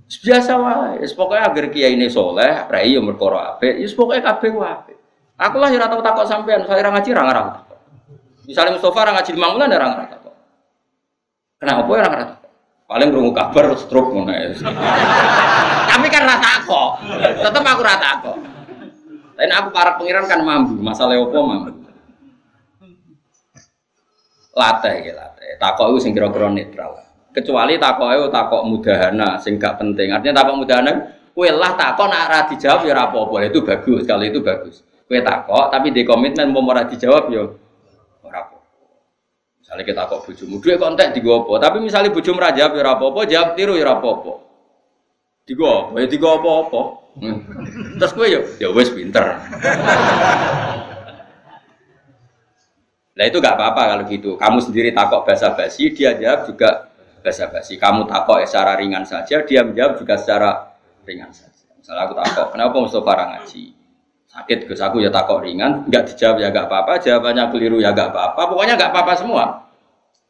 [SPEAKER 1] Biasa wae, pokoknya agar kiai ini soleh, pray ya merkoro apik, ya pokoknya kabeh wae Aku lah ya tau takok sampean, saya ora ngaji ora ngarang takok. Misalnya Mustafa ora ngaji lima bulan ora ngarang takok. Kenapa ya ora ngarang Paling krungu kabar stroke ngono ya. Tapi kan rata kok. Tetep aku rata kok. Tapi aku para pengiran kan mampu, masalah opo mampu. latih ya latih. Takok itu sing kira-kira netral. Kecuali takok itu takok mudahana sing gak penting. Artinya takok mudahana kue lah takok nak ra dijawab ya apa-apa. Itu bagus, kalau itu bagus. Kue takok tapi di komitmen mau ora dijawab ya ora apa. Misalnya kita takok bojomu, duwe kontak di apa? Tapi misalnya bojomu ra jawab ya ora apa-apa, jawab tiru ya ora apa-apa. Digo apa? Ya digo apa-apa. Hmm. Terus kue yo, ya wes pinter. Nah itu gak apa-apa kalau gitu. Kamu sendiri takok bahasa basi, dia jawab juga bahasa basi. Kamu takok secara ringan saja, dia menjawab juga secara ringan saja. Misalnya aku takok, kenapa Mustafa ngaji? Sakit Gus aku ya takok ringan, nggak dijawab ya gak apa-apa, jawabannya keliru ya gak apa-apa, pokoknya gak apa-apa semua.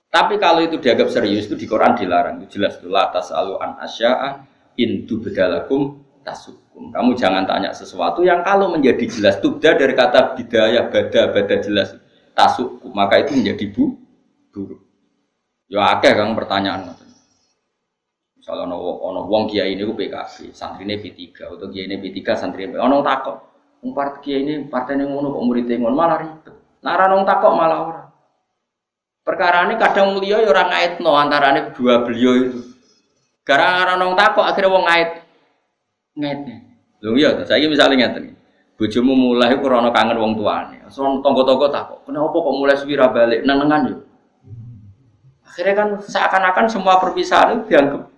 [SPEAKER 1] Tapi kalau itu dianggap serius itu di Quran dilarang. Itu jelas itu latas alu an asya'a intu bedalakum tasukum. Kamu jangan tanya sesuatu yang kalau menjadi jelas tubda dari kata bidaya bada bada jelas tasuk maka itu menjadi bu buruk. Ya akeh kang pertanyaan Misalnya ono ono wong kiai ini PKB, santrine P3 atau kiai ini P3 santrine ono takok. Wong part kiai ini partai yang ngono kok murid ngono malah ribet. Nara nong takok malah ora. Perkara ini kadang mulia ya no antarane dua beliau itu. Gara-gara nong takok akhirnya wong ngait ngaitnya. Lho iya, saya misalnya ngeten. Bojomu mulai krana kangen wong tuane. So tonggo-tonggo takok, "Kenapa kok mulai suwi balik nenengan yo?" Akhirnya kan seakan-akan semua perpisahan itu dianggap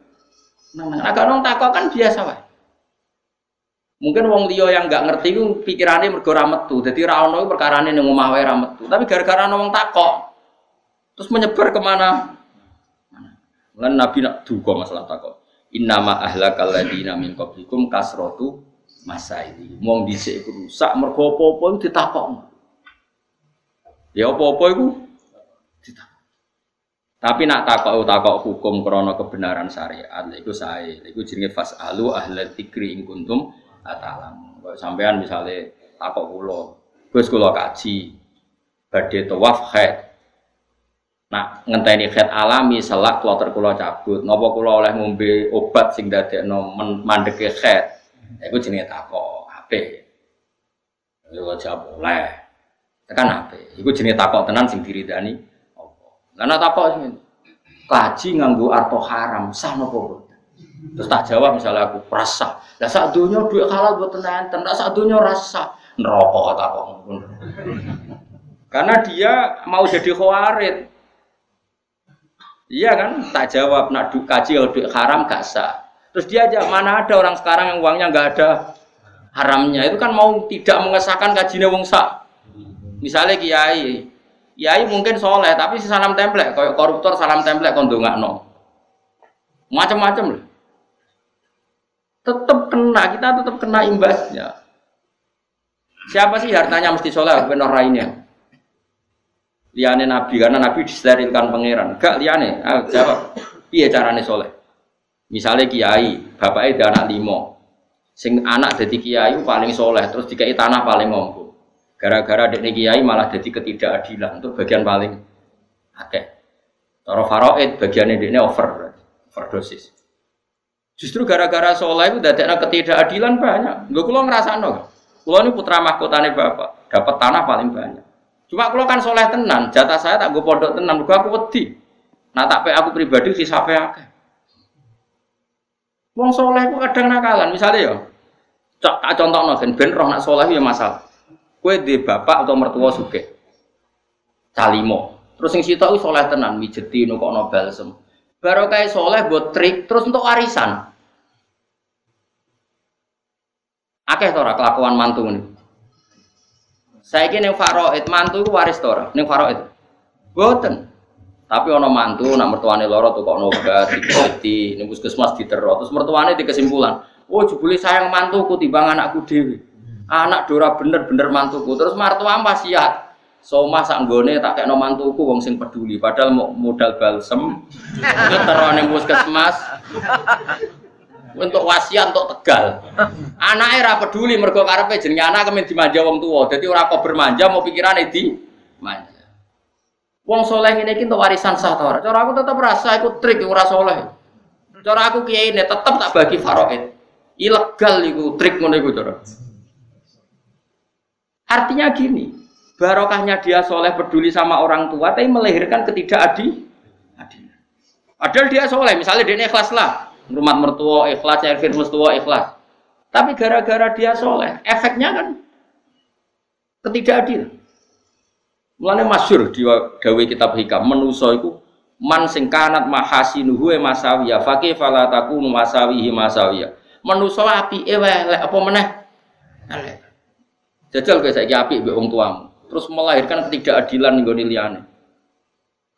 [SPEAKER 1] nenengan. Agak nong takok kan biasa wae. Mungkin wong liya yang nggak ngerti itu pikirannya mergo ra metu. Dadi ra ono perkarane ning omah wae ra metu. Tapi gara-gara wong takok terus menyebar ke mana? Lan Nabi nak duga masalah takok. Innama ahlakal ladina min qablikum kasratu masa ini mau dhisik rusak mergo apa-apa ya apa-apa ditakok tapi nak takok takok hukum krana kebenaran syariat iku sae. Iku jenenge fasalu ahla dzikri ing kuntum atalam sampean misalnya takok kula Gus kula kaji badhe tawaf nak ngenteni khair alami selak kloter kula cabut. Napa kula oleh ngombe obat sing dadekno mandeke khair Iku jenenge takok ape. Yo jawab oleh. Tekan ape. Iku jenenge takok tenan sing diridani apa. Lah takok sing kaji nganggo arto haram sah napa Terus tak jawab misalnya aku rasa. Lah sak donya duit halal buat tenan, tenan sak donya rasa. Neraka takok. Karena dia mau jadi khawarid. Iya kan? Tak jawab nak kaji kalau duit haram gak sah. Terus dia aja mana ada orang sekarang yang uangnya nggak ada haramnya itu kan mau tidak mengesahkan kajinya wong sak. Misalnya kiai, kiai mungkin soleh tapi si salam template, kayak koruptor salam template kondo nggak no, macam-macam lah. Tetap kena, kita tetap kena imbasnya. Siapa sih hartanya mesti soleh, benar lainnya? Liane Nabi karena Nabi disterilkan pangeran. Gak liane, ah, jawab. Iya carane soleh. Misalnya kiai, bapaknya ada anak limo, sing anak jadi kiai paling soleh, terus dikai tanah paling ngomong. Gara-gara adik kiai malah jadi ketidakadilan, itu bagian paling akeh. Toro faroid bagian ini over, overdosis. Justru gara-gara soleh itu ada ketidakadilan banyak. Gue kulo ngerasa no, kulo ini putra mahkotane bapak, dapat tanah paling banyak. Cuma kulo kan soleh tenan, jatah saya tak gue pondok tenan, gue aku wedi. Nah tak aku pribadi kisah akeh. Wong soleh ku kadang nakalan, misalnya ya, tak contoh no, ben roh nak soleh ya masalah. Kue di bapak atau mertua suke, calimo. Terus yang situ soleh tenan, mijeti nukok no balsem. Baru kayak soleh buat trik, terus untuk warisan. Akeh tora kelakuan mantu ini. Saya kira yang faroid mantu itu waris tora, yang faroid. Boten. Tapi ono mantu, nak mertuane loro tuh kok nobat, diketi, ning puskesmas diteror. Terus mertuane di kesimpulan, oh jebule sayang mantuku timbang anakku dewi. Anak dora bener-bener mantuku. Terus mertua wasiat. Soma sak nggone tak kekno mantuku wong sing peduli. Padahal modal balsem, diteror ning puskesmas. Untuk wasiat untuk tegal. Anaknya ra peduli mergo karepe jenenge anak kemen dimanja wong tua. Jadi ora kok bermanja mau pikirane di manja. Wong soleh ini kita warisan sah tau Cara aku tetap rasa ikut trik ora soleh. Cara aku kiai ini tetap tak bagi faroid. Ilegal itu trik ngono iku cara. Artinya gini, barokahnya dia soleh peduli sama orang tua, tapi melahirkan ketidakadil. Padahal dia soleh, misalnya dia ikhlas lah, rumah mertua ikhlas, nyari mertua ikhlas. Tapi gara-gara dia soleh, efeknya kan ketidakadilan. Mulane masyur di dawe kitab hikam menuso iku man sing kanat mahasinuhu e masawiya faqih fala takunu masawihi masawiya. Menuso apike wae lek apa meneh. Jajal kowe saiki apik mbek wong tuamu terus melahirkan ketidakadilan ning gone liyane.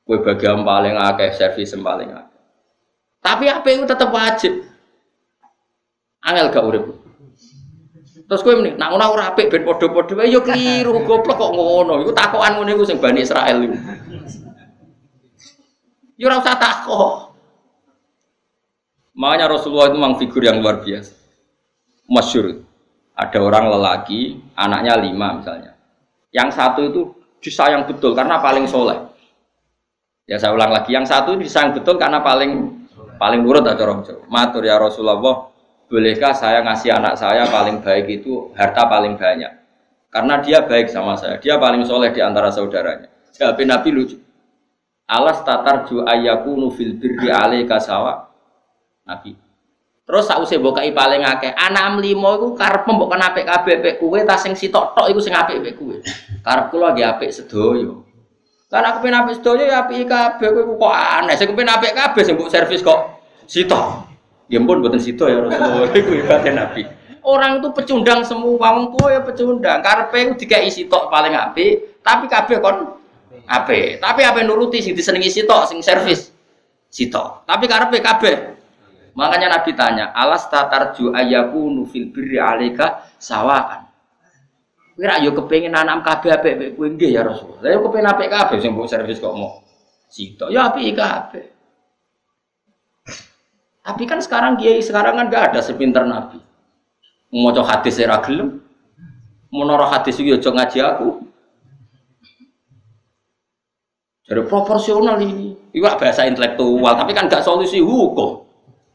[SPEAKER 1] Kowe bagian paling akeh, servis paling akeh. Tapi apa itu tetap wajib. Angel gak urip. Terus kowe muni, nak ora ora apik ben padha-padha ya keliru, goblok kok ngono. Iku takokan ngene iku sing Bani Israel iku. Ya ora usah takok. Makanya Rasulullah itu memang figur yang luar biasa. Masyur. Ada orang lelaki, anaknya lima misalnya. Yang satu itu disayang betul karena paling soleh. Ya saya ulang lagi, yang satu disayang betul karena paling paling nurut aja orang Jawa. Matur ya Rasulullah, bolehkah saya ngasih anak saya paling baik itu harta paling banyak? Karena dia baik sama saya, dia paling soleh di antara saudaranya. Jawab Nabi lucu. Alas tatar ju ayakunu fil birri alaika sawa. Nabi, Terus sausé mbok paling akeh. Anak limo iku karep mbok kan apik kabeh pek kowe ta sing sitok tok iku sing apik pek kowe. Karep kula nggih apik sedoyo. Kan aku pengen apik sedoyo ya apik kabeh kowe kok aneh. Sing pengen apik kabeh sing mbok servis kok sitok. Ya pun mboten sitok ya Rasulullah [LAUGHS] iku ibate Nabi. Orang itu pecundang semua, wong tua ya pecundang. Karpe itu dikai sitok paling apik, tapi kabeh kon apik. Tapi apa nuruti sing disenengi sitok sing servis sitok. Tapi karpe kabeh Makanya Nabi tanya, alas tatarju ayaku nufil birri alika sawaan. Kira yo kepengen nanam kabeh apik mek kowe nggih ya Rasul. Yo kepengen apik kabeh sing mbok servis kok mau. Sitok ya apik kabeh. Tapi kan sekarang kiai sekarang kan gak ada sepinter Nabi. Mau hadis era gelem. Menara hadis iki aja ngaji aku. Jadi proporsional ini. Iwak bahasa intelektual, tapi kan gak solusi hukum.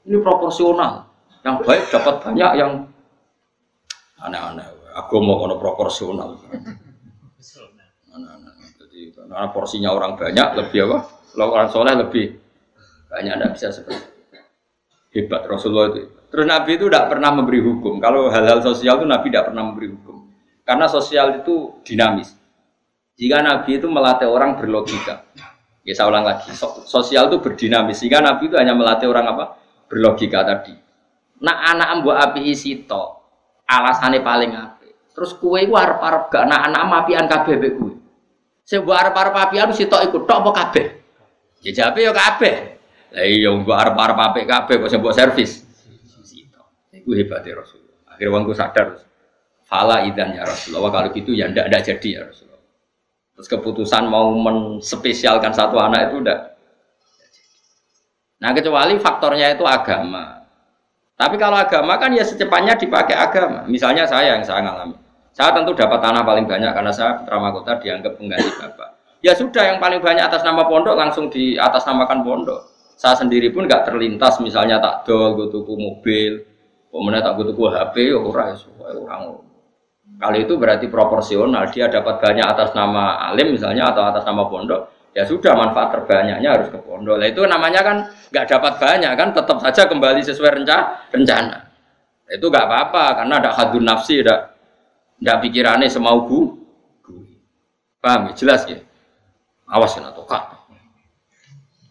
[SPEAKER 1] Ini proporsional. Yang baik dapat banyak, yang aneh-aneh. Aku mau kono proporsional. Aneh-aneh. Jadi karena porsinya orang banyak lebih apa? Kalau orang soleh lebih banyak tidak bisa seperti hebat Rasulullah itu. Terus Nabi itu tidak pernah memberi hukum. Kalau hal-hal sosial itu Nabi tidak pernah memberi hukum. Karena sosial itu dinamis. Jika Nabi itu melatih orang berlogika, ya saya ulang lagi, sosial itu berdinamis. Jika Nabi itu hanya melatih orang apa? Berlogika tadi. Nak anak mbok api isi to, alasannya paling api. Terus kue gua harap harap gak nak anak mapian kabeh be kue. Saya buat harap harap apian si to ikut tok apa kabeh? Ya jabe ya kabeh. Lah iya mbok harap harap api kabeh kok sing servis. Sito. Iku hebatnya Rasulullah. Akhirnya wongku sadar. Fala idan ya Rasulullah. Kalau gitu ya ndak ada jadi ya Rasulullah. Terus keputusan mau menspesialkan satu anak itu udah Nah kecuali faktornya itu agama. Tapi kalau agama kan ya secepatnya dipakai agama. Misalnya saya yang saya ngalami. Saya tentu dapat tanah paling banyak karena saya putra mahkota dianggap pengganti bapak. Ya sudah yang paling banyak atas nama pondok langsung di atas namakan pondok. Saya sendiri pun nggak terlintas misalnya tak dol, gue tuku mobil, kemudian tak gue tuku HP, ya orang ya orang. Kali itu berarti proporsional. Dia dapat banyak atas nama alim misalnya atau atas nama pondok ya sudah manfaat terbanyaknya harus ke pondok. Nah, itu namanya kan nggak dapat banyak kan, tetap saja kembali sesuai rencana. rencana. Itu nggak apa-apa karena ada hadun nafsi, ada ada pikirannya semau bu. Paham ya? Jelas ya? Awas ya atau kak.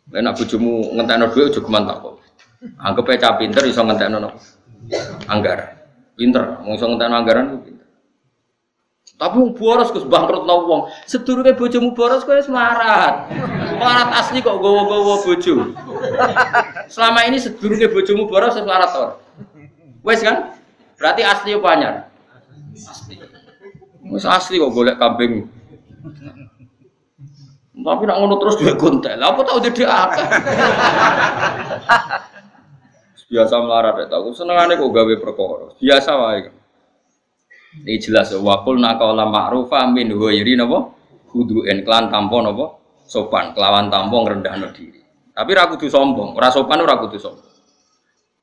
[SPEAKER 1] Enak bujumu ngentekno duit juga mantap kok. Anggap aja pinter iso ngentekno anggaran. Pinter, mau iso ngentekno anggaran tapi wong boros Gus bangkrut wong. Sedurunge bojomu boros kowe semarat. Semarat asli kok gowo-gowo bojo. Selama ini sedurunge bojomu boros semarat ora. Wes kan? Berarti asli apa anyar? Asli. Wes asli kok golek kambing. Tapi nak ngono terus duwe gontel. Apa tau dede akeh. Biasa melarat ya tau. Senengane kok gawe perkara. Biasa wae. Ini jelas wakul nakola ma'rufa min huwairi napa hudu'en klan tampon napa sopan kelawan tampon rendah diri. Tapi ra kudu sombong, ora sopan ora kudu sombong.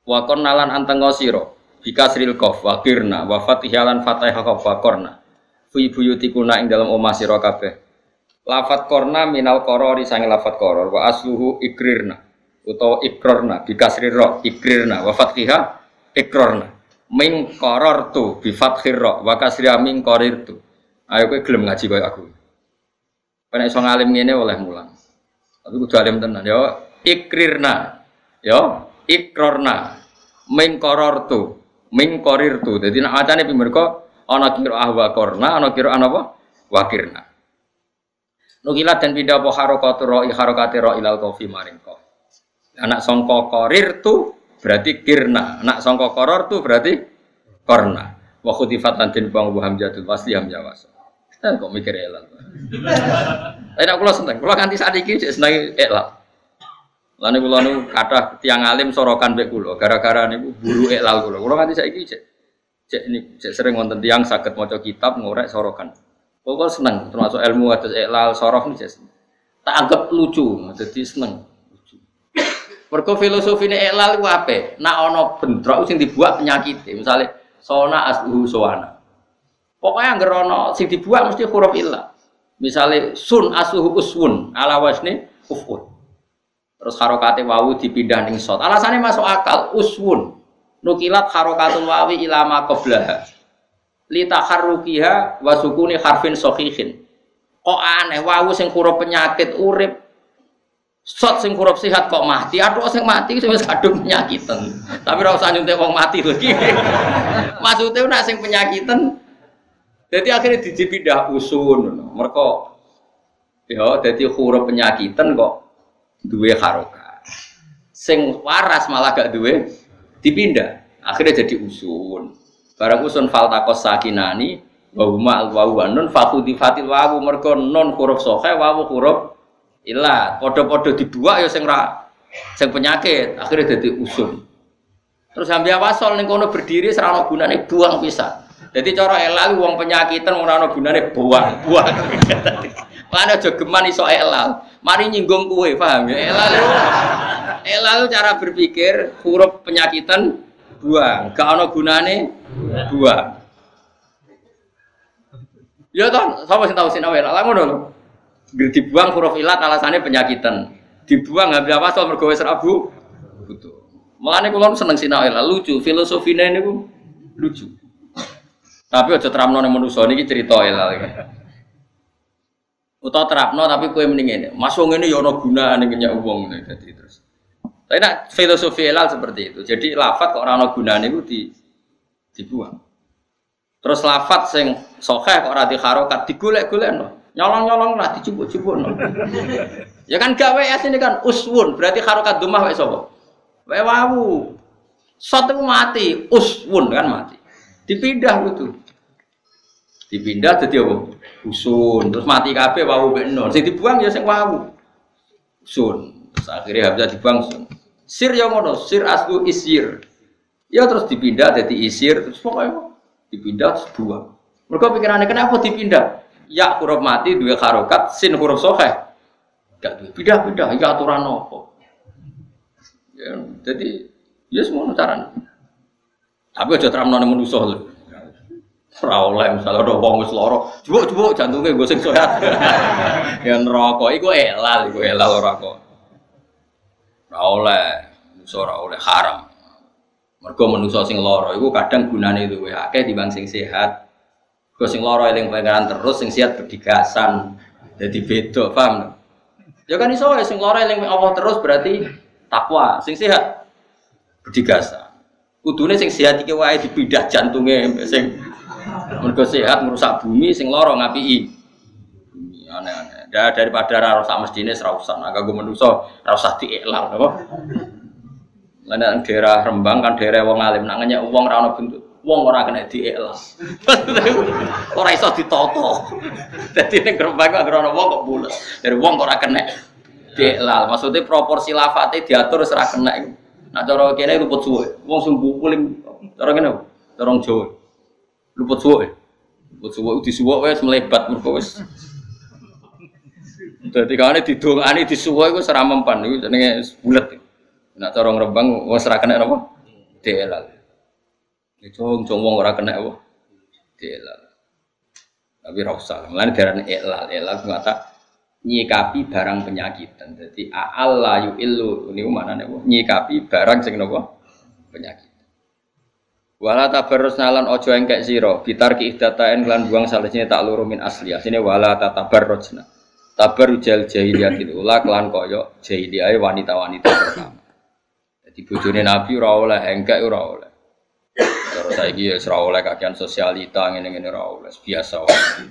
[SPEAKER 1] Wa nalan anteng sira bika sril qaf wa kirna wa fatihalan fatihah qaf wa qarna. fi buyutikuna ing dalam omah sira kabeh. Lafat korna minal korori sange lafat koror wa asluhu ikrirna utawa ikrorna bikasri ro ikrirna wa fathiha ikrorna min koror tu bi fathir ro wa kasri min korir tu ayo kowe gelem ngaji koyo aku. Kena iso ngalim ngene oleh mulang. Tapi kudu alim tenan yo. Ikrirna yo. Ikrorna min koror tu min korir tu jadi nak macane pimerko ana kira ahwa korna ana kira apa? Wakirna. Nukilat dan pindah apa harokatur ro'i harokati ro'i lal kofi maring. Anak songko korir tu berarti kirna. Anak songko koror tu berarti korna. Wa khutifat lan den bang hamzatul wasli hamzah wasl. Eh, kok mikir elal. [LAUGHS] Tapi nak kula seneng. Kula nganti saat ini cek seneng elal. Lalu kula nu kata tiang alim sorokan bek kula gara-gara niku buru elal kula. Kula nganti saiki cek cek ini cek sering wonten tiang sakit maca kitab ngorek sorokan. Pokoknya seneng, termasuk ilmu atas iklal sorof nih jadi tak anggap lucu, jadi seneng. Mergo filosofi ini iklal itu apa? Nak ono bentrok sing dibuat penyakit, misalnya sona asluhu soana. Pokoknya yang ono sing dibuat mesti huruf ilah. Misalnya sun asluhu uswun ala wasni ufun. Terus harokate wawu dipindah ning sot. Alasannya masuk akal uswun. Nukilat harokatul wawi ilama qoblaha litaharrukiha wa sukuni harfin sahihin. Kok aneh wawu sing huruf penyakit urip Sot sing huruf sehat kok mati, aduh sing mati sing wis kadung penyakitan. Tapi ora usah nyuntik wong mati lagi. [LAUGHS] Maksudnya nek sing penyakitan jadi akhirnya dipindah usun, mereka ya jadi huruf penyakitan kok duwe haroka. Sing waras malah gak duwe dipindah, akhirnya jadi usun. Barang usun fal takos sakinani wa huma al wawu nun fakhudi fatil wawu mergo non huruf sohe wawu huruf ilah podo-podo dibuat ya sing ra sing penyakit akhirnya jadi usun. Terus sambil wasol ning kono berdiri serana gunane buang bisa. Jadi cara elal wong penyakitan ora gunane buang, buang. [LAUGHS] Mana aja geman iso elal. Mari nyinggung kue, paham ya? Elal elal cara berpikir huruf penyakitan buang, gak ana gunane dua. Ya toh, sing tahu sinau lah ngono lho. Dibuang huruf ilat alasannya penyakitan. Dibuang ngambil apa soal mergo wis rabu. Mulane kula seneng sinau lucu, filosofine niku lucu. Tapi aja terapno ning manusa niki cerita elal iki. Utawa terapno tapi kowe mending ngene. Mas wong ngene ya ana gunane ngenyak wong dadi terus. Tapi nak filosofi elal seperti itu. Jadi lafat kok ora ana gunane iku di dibuang. Terus lafat sing sokeh kok rati harokat digolek-golek no. Nyolong-nyolong lah dicubuk-cubuk no. ya kan gawe ini kan uswun berarti harokat dumah wae sapa? Wae wawu. Sot itu mati, uswun kan mati. Dipindah gitu. Dipindah jadi apa? Usun. Terus mati kabeh wawu mek nun. Sing dibuang ya sing wawu. Usun. Terus akhirnya habis dibuang sun. Sir yang ngono, sir aslu isir. Ya terus dipindah jadi isir, terus pokoknya dipindah sebuah. Mereka pikirannya kenapa dipindah? Ya huruf mati dua harokat, sin huruf sohe. Gak tuh pindah pindah, ya aturan nopo. Ya, jadi ya semua cara. Tapi aja terang nona manusia lho. Ora misalnya ada wong wis lara, jebuk-jebuk jantunge gue sing sehat. [LAUGHS] ya neraka iku elal, iku elal ora kok. Ora oleh, ora oleh haram. Mergo manusa sing lara iku kadang gunane luwih akeh dibanding sing sehat. Mergo sing lara eling pangeran terus sing sehat berdigasan. Jadi beda, paham? Ya kan iso sing lara eling Allah terus berarti takwa, sing sehat berdigasan. Kudune sing sehat iki wae dipindah jantunge sing mergo sehat merusak bumi sing lara ngapiki. Aneh-aneh. daripada ora usah mestine ora usah. Nah, kanggo manusa ora usah diilang apa. Lah daerah Rembang kan daerah wong alim nak ngenyek wong ora ono bentuk. Wong ora kena dielas. ora iso ditoto. Dadi ning Rembang kok ono wong kok bulet. Dari wong ora kena dielal. Maksudnya proporsi lafate diatur ora kena. Nah cara kene luput suwe. Wong sing bukulim cara kene cara Jawa. Luput suwe. Luput suwe disuwuk wis melebat mergo wis Dadi kane didongani disuwuk iku ora mempan iku jenenge bulet. Nak corong rembang wong ora kena apa? Delal. Cung cung wong ora kena apa? Delal. Tapi ra usah. Mulane darane ilal, ilal nyikapi barang penyakitan. Jadi Allah yu'illu niku manane nyikapi barang sing napa penyakit. Wala tabarrus nalan ojo engkek sira bitar ki ihdatain lan buang salesine tak loro min asli. Asline wala tatabarrujna. Tabarrujal jahiliyatil ula kelan koyo jahiliyah wanita-wanita pertama. Jadi bojone Nabi ora oleh engkek ora. Saiki ya ora oleh kakean sosialita ngene-ngene ora oleh biasa wae.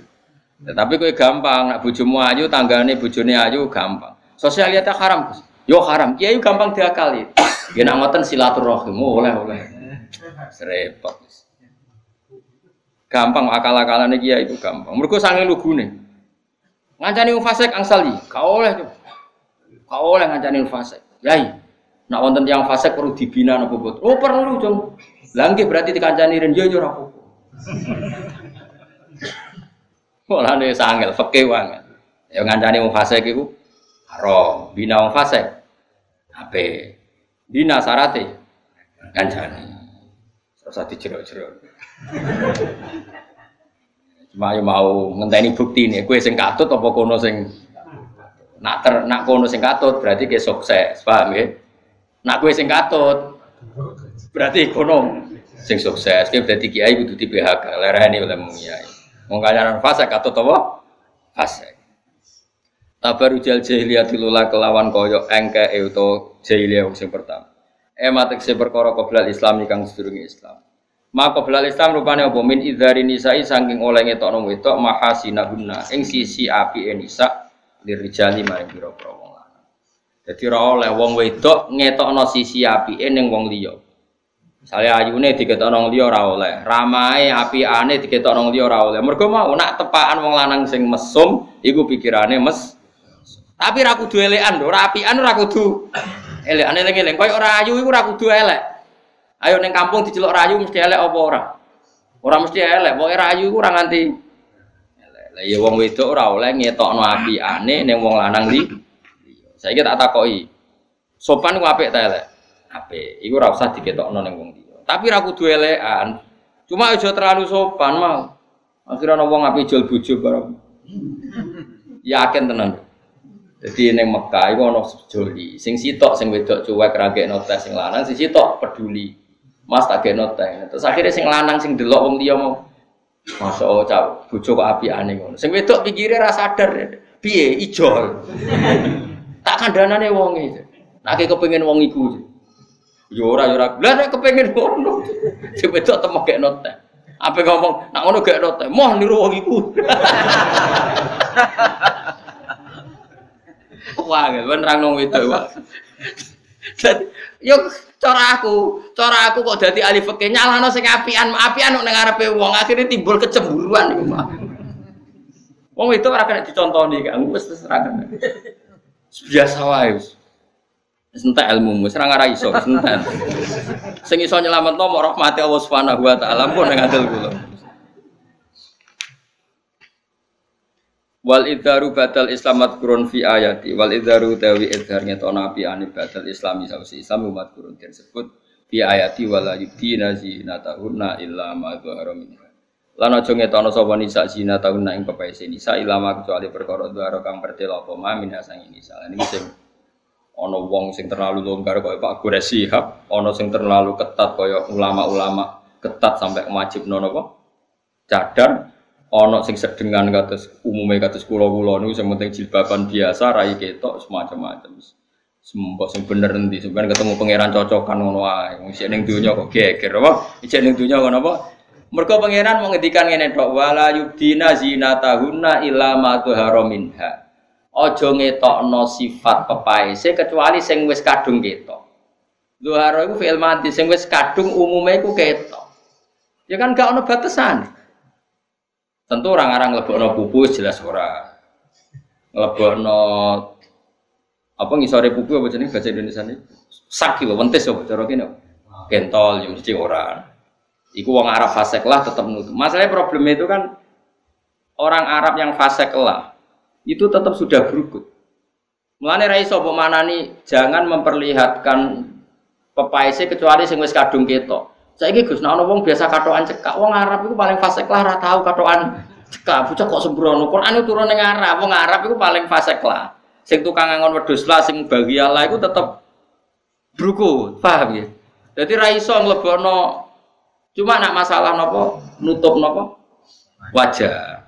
[SPEAKER 1] Tapi kowe gampang, nak bojomu ayu, tanggane bojone ayu gampang. Sosialita haram, Gus. Yo haram, kiai gampang diakali. Ya nak ngoten silaturahim oleh oleh. Serepot. Gampang akal-akalan kiai itu gampang. Mergo sange lugune. Ngancani fasik angsali, kau oleh tuh. Kau oleh ngancani wong fasik. Yai, nak wonten yang fasik perlu dibina napa boten? Oh perlu, Jong. Lah berarti dikancani ren yo yo ora apa-apa. [LAUGHS] Mulane sangel fikih wangen. Ya ngancani wong fasik iku haram, bina wong fasik. Ape? Bina sarate kancane. Terus dijerok-jerok. [LAUGHS] Cuma yo mau ngenteni bukti nih, kue sing katut apa kono sing nak ter nak kono sing katut berarti ke sukses, paham ya? Nak kue sing katut berarti kono sing sukses. Kue berarti kiai kudu di PHK, lereni oleh. Wong kanyaran fase katut apa? Fase. Tabaru jal jahiliyah tilula kelawan koyo engke euto jahiliyah sing pertama. Ematek se perkara qoblal Islam kang sedurunge Islam. Maka qoblal Islam rupane apa min idzari nisai saking oleh ngetokno wedok mahasinahunna ing sisi api nisa dirijali maring pira-pira Dadi ora oleh wong wedok ngetokno sisi api ning wong liya. Misale ayune diketokno wong liya ora oleh, ramae apiane diketokno wong liya ora oleh. Mergo mau nak tepaan wong lanang sing mesum iku pikirane mes tapi ra kudu elekan, ora apian ora kudu elekan eling-eling. Koyo ora ayu iku ora kudu elek. Ayo ning kampung diceluk rayu mesti elek apa ora? Ora mesti elek, pokoke rayu iku ora nganti. Lah ya wong wedok ora oleh ngetokno apiane ning wong lanang li. Saiki tak takoki. Sopan ku apik ta elek? Apik. Iku ora usah diketokno ning wong. Tapi ra kudu elekan. Cuma aja terlalu sopan mau. Akhirnya ana wong jual bojo bareng. Yakin tenan. Jadi neng Mekah itu ono joli, sing sitok sing wedok cuek ragek notes sing lanang, sing sitok peduli. Mas tak gekno teh. Terus akhirnya sing lanang sing delok wong liya mau Masya Allah, cak, bojo kok api aneh ngono. Sing wedok pikirnya rasa sadar, piye ijol. Tak kandhanane wong itu. Nek kepengin wong iku. Yo ora yo ora. Lah nek kepengin ngono. Sing [LAUGHS] wedok temek gekno teh. Apa ngomong, nak ngono gekno teh, moh niru wong iku. [LAUGHS] Wah, kan rang itu. Dan yo cara aku, cara aku kok dadi ahli fikih nyalahno sing apian, apian nek ngarepe wong akhirnya timbul kecemburuan iku. Wong itu ora kena dicontoni kan, wis terserah. Biasa wae wis. Wis entek ilmu, wis ora ngara iso, wis entek. Sing iso nyelametno mok rahmati Allah Subhanahu wa taala pun ning adil kula. Wal idharu badal Islam matkurun fi ayati wal idharu tawi idhar ngetona api ane badal Islami sausi Islam umat kurun tersebut fi ayati wala yubdina zinatahunna illa ma dhahara minha. Lan aja ngetono sapa nisa zinatahunna ing pepaese nisa illa ma kecuali perkara dhahara kang pertela apa ma min sang nisa. Lan iki sing ana wong sing terlalu longgar kaya Pak Gures Sihab, ana sing terlalu ketat kaya ulama-ulama ketat sampai wajib nono apa? Cadar, ono sing sedengan kados umumnya kados kula-kula niku sing penting jilbaban biasa rai ketok semacam-macam. Sembok sing bener nanti sebenarnya ketemu pangeran cocokan ngono wae. Isih ning donya kok geger apa? Isih ning donya ngono apa? Mergo pangeran mau ngendikan ngene tok wala yubdina zinatahunna illa ma tuhara minha. Aja ngetokno sifat pepaese kecuali sing kadung ketok. Dhuhara iku fi'il mati sing wis kadung umume iku ketok. Ya kan gak ono batasan. Tentu orang-orang lebokno pupu jelas ora. Lebokno apa ngisore pupu apa jenenge bahasa Indonesia ini? Saki wae wentes apa cara kene. Gentol ya mesti ora. Iku wong Arab fasek lah tetap nutup. Masalahnya problem itu kan orang Arab yang fasek lah itu tetap sudah berukut. Mulane ra iso manani jangan memperlihatkan pepaese kecuali sing wis kadung ketok. Saiki Gus, nek ana wong biasa katokan cekak, wong Arab itu paling fasik lah ora tau katokan Cekak bocah kok sembrono. Quran itu turun ning Arab, wong Arab itu paling fasik lah. Sing tukang ngangon wedhus lah, sing bagi Allah itu tetep bruku, paham ya? Jadi ra iso nglebono cuma nak masalah nopo nutup nopo wajah.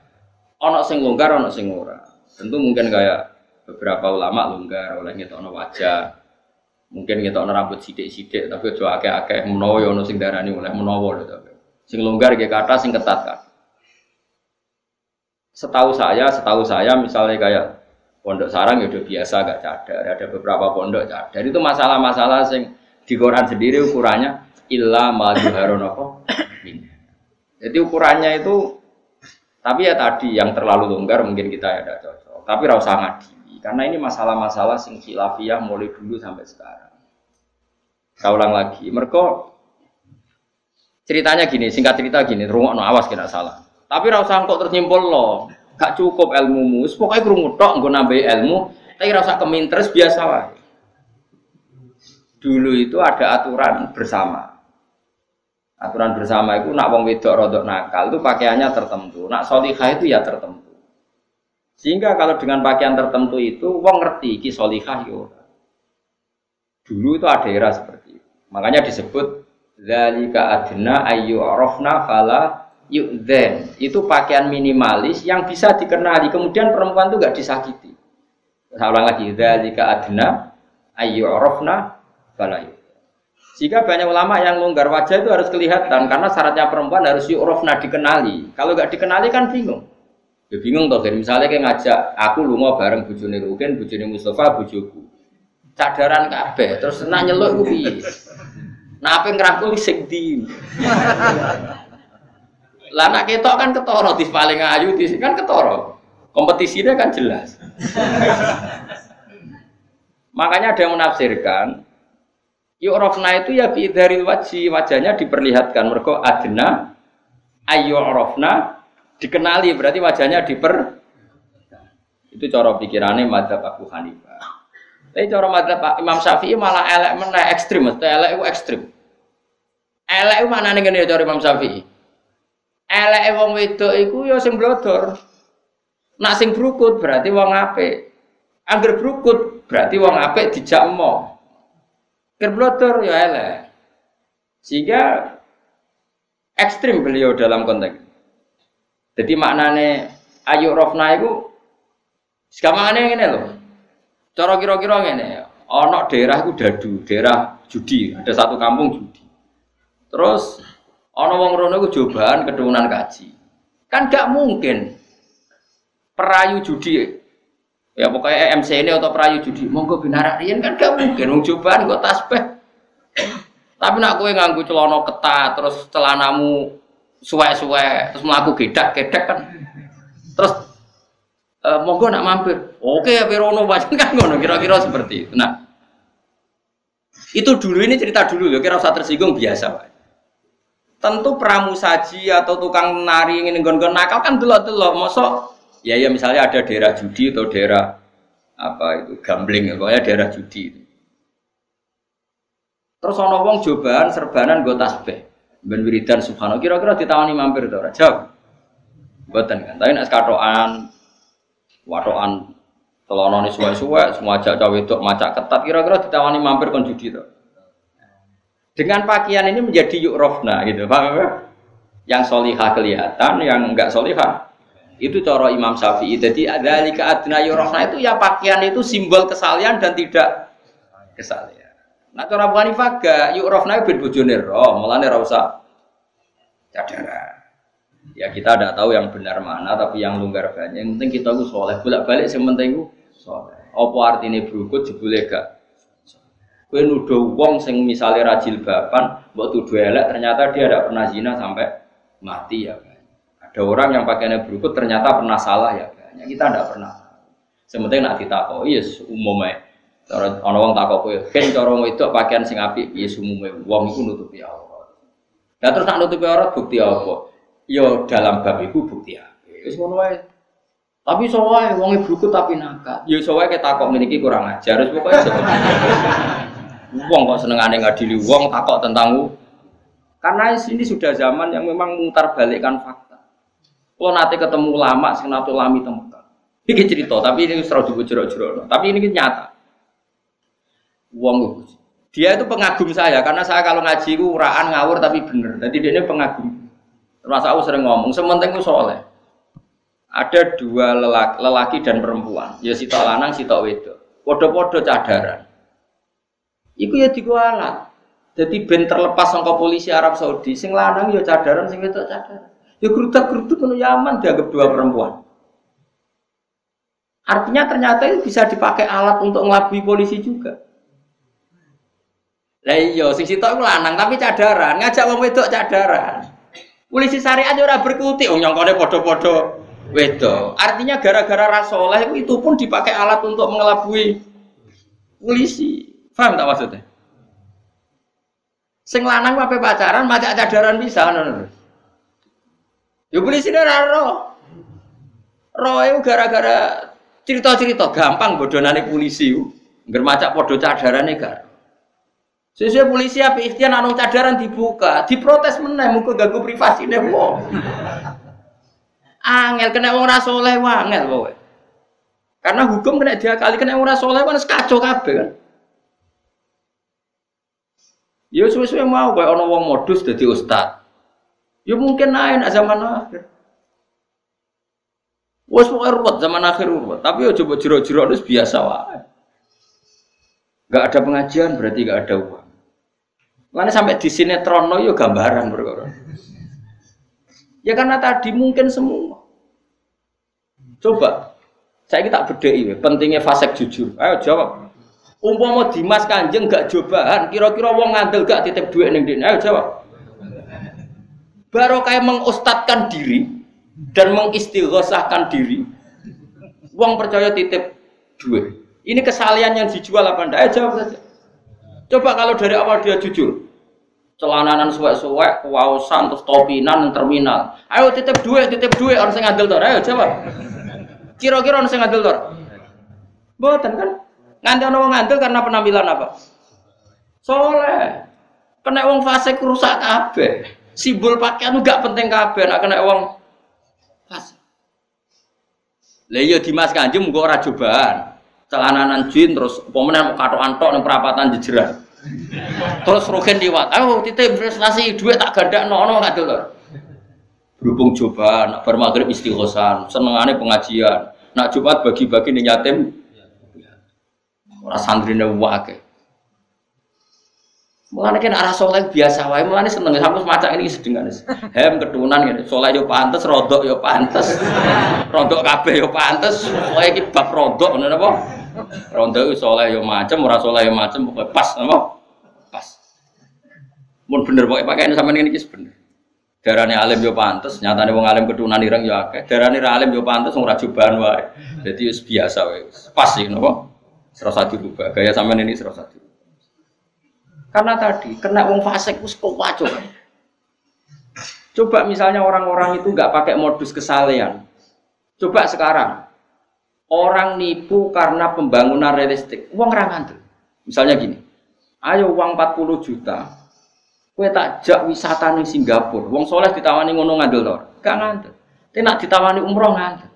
[SPEAKER 1] Ono sing longgar, ono sing ora. Tentu mungkin kayak beberapa ulama longgar oleh ngetokno wajah. Mungkin ngetokno rambut sidik-sidik tapi aja akeh-akeh menawa ya sing darani oleh menawa lho. Sing longgar ge kata sing ketat kan. Setahu saya, setahu saya misalnya kayak pondok sarang ya udah biasa gak cadar, ada beberapa pondok cadar. Itu masalah-masalah sing di Quran sendiri ukurannya illa ma apa? Jadi ukurannya itu tapi ya tadi yang terlalu longgar mungkin kita ya tidak cocok. Tapi rasa ngadi karena ini masalah-masalah sing khilafiyah mulai dulu sampai sekarang. Saya ulang lagi, mereka ceritanya gini, singkat cerita gini, rumah no awas kena salah. Tapi rasa kok tersimpul loh, gak cukup ilmu mus, pokoknya kerungu tok, gue nambah ilmu, tapi rasa kemintres biasa lah. Dulu itu ada aturan bersama, Aturan bersama itu nak wong wedok rodok nakal itu pakaiannya tertentu. Nak solihah itu ya tertentu. Sehingga kalau dengan pakaian tertentu itu wong ngerti ki solihah yo. Dulu itu ada era seperti itu. Makanya disebut zalika adna ayu arafna fala yu'dzen. Itu pakaian minimalis yang bisa dikenali. Kemudian perempuan itu gak disakiti. Saya ulang lagi zalika adna ayu arafna yu'dzen. Jika banyak ulama yang longgar wajah itu harus kelihatan karena syaratnya perempuan harus yu'rofna dikenali. Kalau nggak dikenali kan bingung. Ya bingung toh, misalnya kayak ngajak aku lu mau bareng bujuni Rukin, bujuni Mustafa, bujuku. Cadaran kabeh, terus nak nyeluk piye? Nah apa ngerangkul sing di. Lah nak ketok kan ketoro di paling ayu di kan ketoro. Kompetisinya kan jelas. Makanya ada yang menafsirkan Yu'rafna itu ya biidharil wajhi, wajahnya diperlihatkan. Mereka adna ayyu'rafna dikenali berarti wajahnya diper itu cara pikirannya madzhab Abu Hanifah. Tapi cara madzhab Imam Syafi'i malah elek meneh ekstrim, mesti elek itu ekstrim. Elek itu mana nih cara Imam Syafi'i? Elek wong wedok iku ya sing blodor. Nak sing brukut berarti wong apik. Angger brukut berarti wong apik dijak. Kerblotor ya elek. Sehingga ekstrim beliau dalam konteks. Jadi maknane ayu rofna itu ngene loh. Cara kira-kira ngene, ana daerah itu dadu, daerah judi, ada satu kampung judi. Terus ana wong rono iku cobaan keturunan kaji. Kan gak mungkin perayu judi Ya pokoknya MC ini atau perayu judi, monggo binarak rian kan gak mungkin, mau cobaan gue tasbih. Tapi nak kue nganggu celana ketat, terus celanamu suwe-suwe, terus melaku gedak-gedak kan. Terus e, monggo nak mampir. Oke ya Pirono baca kan ngono kira-kira seperti itu. Nah, itu dulu ini cerita dulu ya, kira usah tersinggung biasa Pak. Tentu pramusaji atau tukang nari ingin nggon nakal kan delok-delok, mosok Ya ya misalnya ada daerah judi atau daerah apa itu gambling, pokoknya daerah judi. Terus ono wong cobaan serbanan gue tasbih. Ben wiridan subhanallah kira-kira ditawani mampir to ora? Jawab. Mboten kan. Tapi nek katokan watokan telonone suwe-suwe semua ajak cawe wedok macak ketat kira-kira ditawani mampir kon judi to. Dengan pakaian ini menjadi yuk rofna gitu, paham ya? Yang solihah kelihatan, yang enggak solihah itu cara Imam Syafi'i. Jadi ada lika adna yurofna itu ya pakaian itu simbol kesalian dan tidak kesalian. Nah cara Abu Hanifah gak yurofna itu bojone roh, mulane ora usah cadara. Ya kita tidak tahu yang benar mana, tapi yang longgar banyak. Yang penting kita itu soleh. Bolak balik yang penting itu soleh. Apa artinya berukut jebule gak? Kue nuduh wong sing misalnya rajil bapan, buat tuduh elek, ternyata dia tidak pernah zina sampai mati ya. Ada orang yang pakaiannya berukut ternyata pernah salah ya. Banyak kita tidak pernah. Sementing nak ditakoi yes umumnya. Orang orang takok kowe, kan cara itu pakaian sing apik yes umumnya wong iku nutupi aurat. Nah terus nak nutupi aurat bukti apa? Yo ya, dalam bab itu bukti apa? Wis ngono wae. Tapi soalnya wong berukut tapi nakal. Ya, soalnya kita kok memiliki kurang ajar. Terus pokoknya [LAUGHS] Wong kok seneng aneh ngadili wong takok tentang Karena ini sudah zaman yang memang mutar balikkan fakta. Kalau nanti ketemu lama, sing nate lami temukan. Ini cerita, tapi ini serau juga jerok-jerok. Tapi ini nyata. Uang dia itu pengagum saya karena saya kalau ngaji itu uraan ngawur tapi bener. Jadi dia ini pengagum. Termasuk aku sering ngomong, sementing itu soleh. Ada dua lelaki, lelaki dan perempuan, ya lanang, si wedo. Podo-podo cadaran. Iku ya dikualat. Jadi ben terlepas sangka polisi Arab Saudi, sing lanang ya cadaran, sing wedok cadaran. Ya gerutak-geruduk itu Yaman dianggap dua perempuan. Artinya ternyata itu bisa dipakai alat untuk ngelabui polisi juga. Lah iya, sing sitok iku lanang tapi cadaran, ngajak wong wedok cadaran. Polisi syariat ora berkutik, wong nyongkone padha-padha wedok. Artinya gara-gara rasoleh itu pun dipakai alat untuk mengelabui polisi. Paham tak maksudnya? Sing lanang apa pacaran, macak cadaran bisa, nono. Ya polisi ora roh. Roh itu gara-gara cerita-cerita gampang bodonane polisi. Ngger macak padha cadarane gak. Sesuai polisi apa ikhtiar anu cadaran dibuka, diprotes meneh muga ganggu privasine wong. Angel kena wong ora saleh angel kowe. Karena hukum kena dia kali kena ora saleh kan kacau kabeh kan. Ya suwe-suwe mau kayak ono wong modus dadi ustad. Ya mungkin naik zaman akhir. Wes pokoke ruwet zaman akhir ruwet, tapi ya coba jero-jero itu biasa wae. Gak ada pengajian berarti gak ada uang. Mana sampai di sinetron yo gambaran berkoron. Ya karena tadi mungkin semua. Coba, saya kita bedai pentingnya fasek jujur. Ayo jawab. Umpama Dimas Kanjeng gak cobaan, kira-kira wong ngandel gak titip duit ning dene. Ayo jawab baru kayak mengustatkan diri dan mengistighosahkan diri. Uang percaya titip duit. Ini kesalian yang dijual apa enggak? Eh, jawab saja. Coba kalau dari awal dia jujur. Celananan suwek-suwek, kewausan, terus topinan, terminal. Ayo titip duit, titip duit, orang yang ngadil tor. Ayo jawab. Kira-kira orang yang ngadil tor. Boten kan? Nganti orang ngadil karena penampilan apa? Soleh. Kena uang fase rusak kabeh simbol pakaian gak penting kabeh nak kena uang pas. Lah iya Dimas Kanjeng muga ora cobaan. Celananan jin terus pemenang mau katok antok ning perapatan jejeran. Terus rogen liwat. Ayo titip prestasi duit tak gadak ono gak dulu. Berhubung coba nak bar maghrib istighosan, senengane pengajian. Nak Jumat bagi-bagi ning yatim. Ora santrine wae. Mulane kan arah soleh biasa wae, mulane seneng sampe semacam ini sedengan. Hem ketunan ngene, soleh yo pantes, rodok yo pantes. Rodok kabeh yo pantes, pokoke iki bab rodok ngono napa? Rodok soleh yo macem, ora soleh yo macem, pokoke pas napa? Pas. Mun bener pokoke pakaian sampean ngene iki bener. Darane alim yo pantes, nyatane wong alim ketunan ireng yo akeh. Darane ra alim yo pantes wong ra jubahan wae. Dadi wis biasa wae. Pas iki napa? Serasa dirubah. Gaya sampean ini serasa dirubah. Karena tadi kena wong fasik wis kok Coba misalnya orang-orang itu nggak pakai modus kesalehan. Coba sekarang orang nipu karena pembangunan realistik, uang rangan Misalnya gini, ayo uang 40 juta, kue tak jak wisata nih Singapura, uang soleh ditawani ngono ngandel lor, gak ngandel. Ditawani umroh ngandel.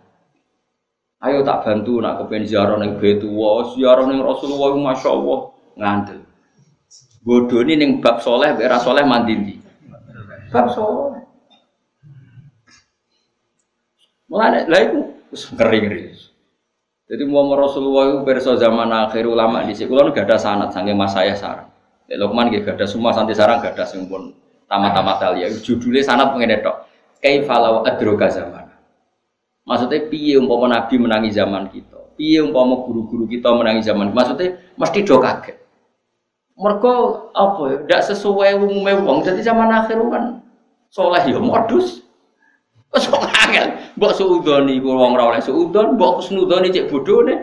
[SPEAKER 1] Ayo tak bantu nak kepen ziarah neng betu, wah ziarah neng Rasulullah, masya Allah ngandel. Bodoh ini neng bab soleh, bera soleh mandiri. Bab soleh. Mulai lah itu ngeri ngeri. Jadi mau Rasulullah itu berso zaman akhir ulama di sini, kalau nggak ada sanat sange mas saya sarang. Ya, Lokman gak ada semua santi sarang gak ada pun tamat-tamat ya. Judulnya sanat pengen tok. Kaifalau adroga zaman. Maksudnya piye umpama Nabi menangi zaman kita. Piye umpama guru-guru kita menangi zaman. Maksudnya mesti do kaget. Mereka apa ya? Tidak sesuai umumnya wong. Jadi zaman akhir kan soleh ya modus. Kok angel. Mbok suudoni ku wong ora oleh suudon, mbok kusnudoni cek nih.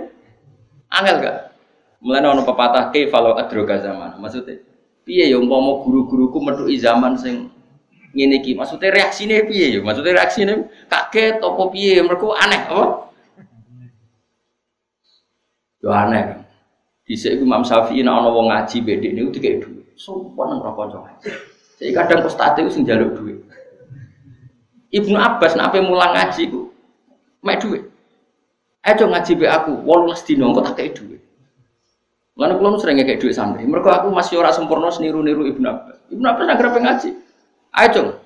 [SPEAKER 1] Angel gak? Mulai ono pepatah ke kalau adroga zaman. Maksudnya piye ya umpama guru-guruku metuki zaman sing ngene iki. Maksudnya reaksine piye ya? Maksudnya reaksine kaget apa piye? Mereka aneh apa? Yo aneh kan. Dhisik Imam Syafi'i nek ana wong ngaji bedek niku dikek dhuwit. Sopan nang kanca ngaji. Jadi kadang ustaz itu sing dhuwit. Ibnu Abbas nak ape mulang ngaji ku mek dhuwit. Ayo ngaji be aku 18 dino engko tak kei dhuwit. Lan kula sering ngekek dhuwit santri. Mergo aku masih ora sempurna niru-niru Ibnu Abbas. Ibnu Abbas nak grepe ngaji. Ayo.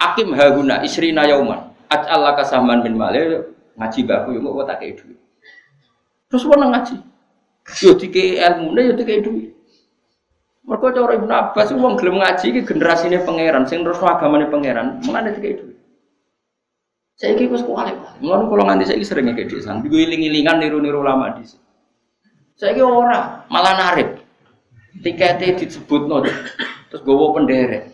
[SPEAKER 1] Akim haguna isrina yauman. Aj'al laka sahman min male ngaji be aku yo engko tak kei dhuwit. Terus wong ngaji. Yo dikei ilmune yo dikei dhuwit. Mergo cara Ibnu Abbas wong gelem ngaji iki generasine pangeran sing terus agamane pangeran, mulane dikei. Saya kira gue sekolah Mulai kalau nganti saya sering kayak di iling-ilingan niru-niru lama di sini. Saya kira orang malah narik. Tiketnya disebut no, terus gue penderet.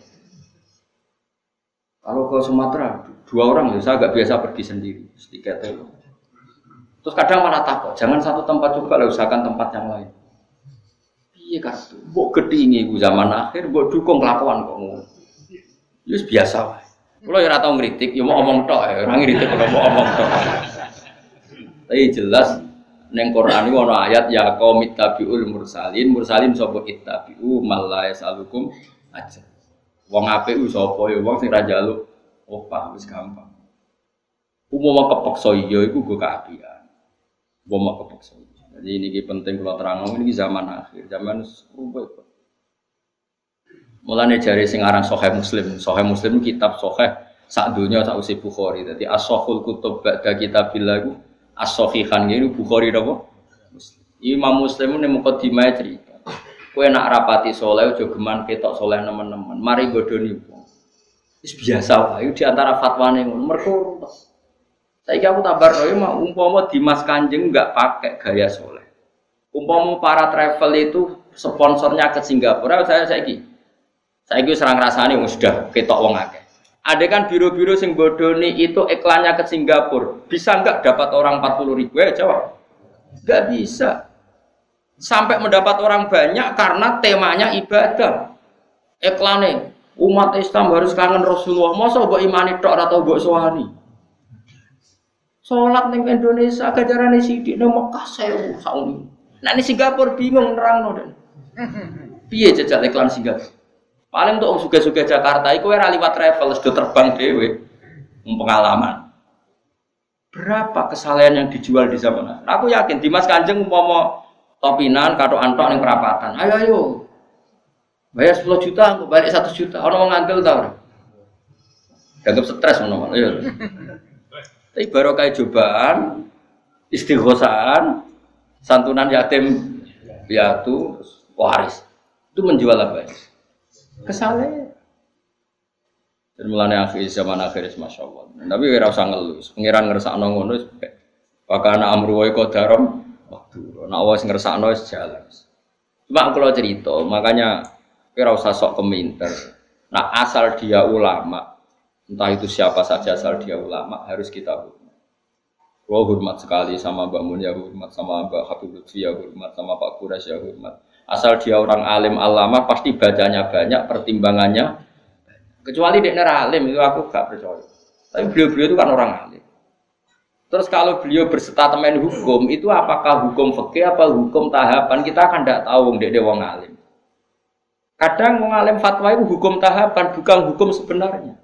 [SPEAKER 1] Kalau ke Sumatera dua orang ya saya agak biasa pergi sendiri. Tiketnya. Terus kadang malah takut, jangan satu tempat coba lah usahakan tempat yang lain. Iya kartu, buat gedingi gue zaman akhir, buat dukung kelakuan kok ngono. biasa lah. Kalau ya tau ngeritik, ya mau omong tok, ya orang ngeritik kalau mau omong tok. Tapi jelas neng Quran ini ada ayat ya kau mitabiul mursalin, mursalin sopo ittabiu malah salukum aja. Wong u sopo ya wong sing raja lu, opah wis gampang. Umum kepeksa iya iku gue keapian. Umum kepeksa. Jadi ini penting kalau terang ini zaman akhir, zaman rubah. Mulane jari sing aran Sahih Muslim. Sahih Muslim kitab Sahih sak dunya sak usi Bukhari. Dadi as-sahul kutub ba'da kitabillah iku as-sahihan ini Bukhari napa? Imam Muslim ini mukadimah cerita. Kowe nak rapati soleh aja geman ketok soleh nemen-nemen. Mari godoni. Wis biasa wae di antara fatwane ngono. Mergo Saiki aku tabar roe mah umpama Dimas Kanjeng enggak pakai gaya soleh. Umpama para travel itu sponsornya ke Singapura, saya saiki saya itu serang rasanya sudah ketok wong akeh. Ada kan biro-biro sing bodoni itu iklannya ke Singapura, bisa nggak dapat orang 40 ribu ya jawab? Nggak bisa. Sampai mendapat orang banyak karena temanya ibadah. Iklannya umat Islam harus kangen Rasulullah. Masa buat imani tok atau buat sohani? Sholat ning Indonesia gajarane sidik nang Mekah sewu sauni. Nah ini Singapura bingung nerang dan. Piye jajal iklan Singapura? Paling untuk suga-suga Jakarta itu era liwat travel sudah terbang dewe pengalaman. Berapa kesalahan yang dijual di zaman Aku yakin Dimas Kanjeng mau topinan kado antok yang perapatan. Ayo ayo. Bayar 10 juta, aku balik 1 juta. Orang mau ngambil tau. Dianggap stres Ayo. Tapi baru kayak cobaan, istighosan, santunan yatim piatu, waris. Itu menjual apa ya? kesalahan. Dan mulanya akhir zaman akhir masya Allah. Tapi kira usah ngeluh. Pengiran ngerasa ngono Wakana amru wa qadaram waktu. Nak awas ngerasa wis jalan. Cuma kalau cerita, makanya kira usah sok keminter. Nah asal dia ulama, entah itu siapa saja asal dia ulama harus kita hormat. Gua hormat sekali sama Mbak Mun ya hormat, sama Mbak Habib Lutfi ya hormat, sama Pak Kuras ya hormat. Asal dia orang alim alama pasti bacanya banyak, pertimbangannya. Kecuali dia alim itu aku gak percaya. Tapi beliau-beliau itu kan orang alim. Terus kalau beliau berstatemen hukum itu apakah hukum fikih apa hukum tahapan kita kan tidak tahu dia dia wong alim. Kadang wong alim fatwa itu hukum tahapan bukan hukum sebenarnya.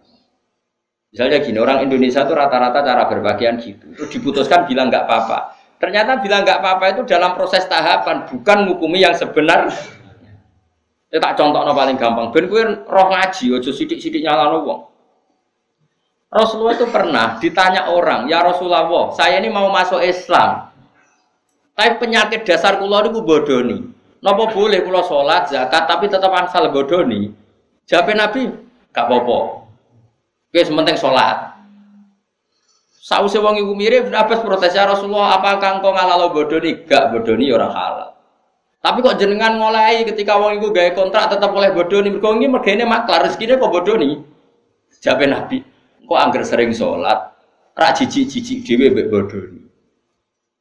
[SPEAKER 1] Misalnya gini orang Indonesia itu rata-rata cara berbagian gitu. Terus diputuskan bilang nggak apa-apa. Ternyata bilang nggak apa-apa itu dalam proses tahapan, bukan ngukumi yang sebenar. Ya tak contoh paling gampang. Ben kue roh ngaji, ojo sidik-sidik nyala wong. Rasulullah itu pernah ditanya orang, ya Rasulullah, saya ini mau masuk Islam. Tapi penyakit dasar kulo itu bodoni. Nopo boleh kulo sholat, zakat, tapi tetap asal bodoni. Jawab Nabi, gak apa-apa. Oke, sementing sholat. Sausé wong iku mirip Abbas protes ya Rasulullah, apakah engkau ngalalo bodoni? Gak bodoni orang halal. Tapi kok jenengan ngolai ketika wong iku gawe kontrak tetap oleh bodoni. Mergo iki mergane maklar rezekine kok bodoni. Jabe Nabi, kok angger sering sholat, ra jijik-jijik dhewe mbek bodoni.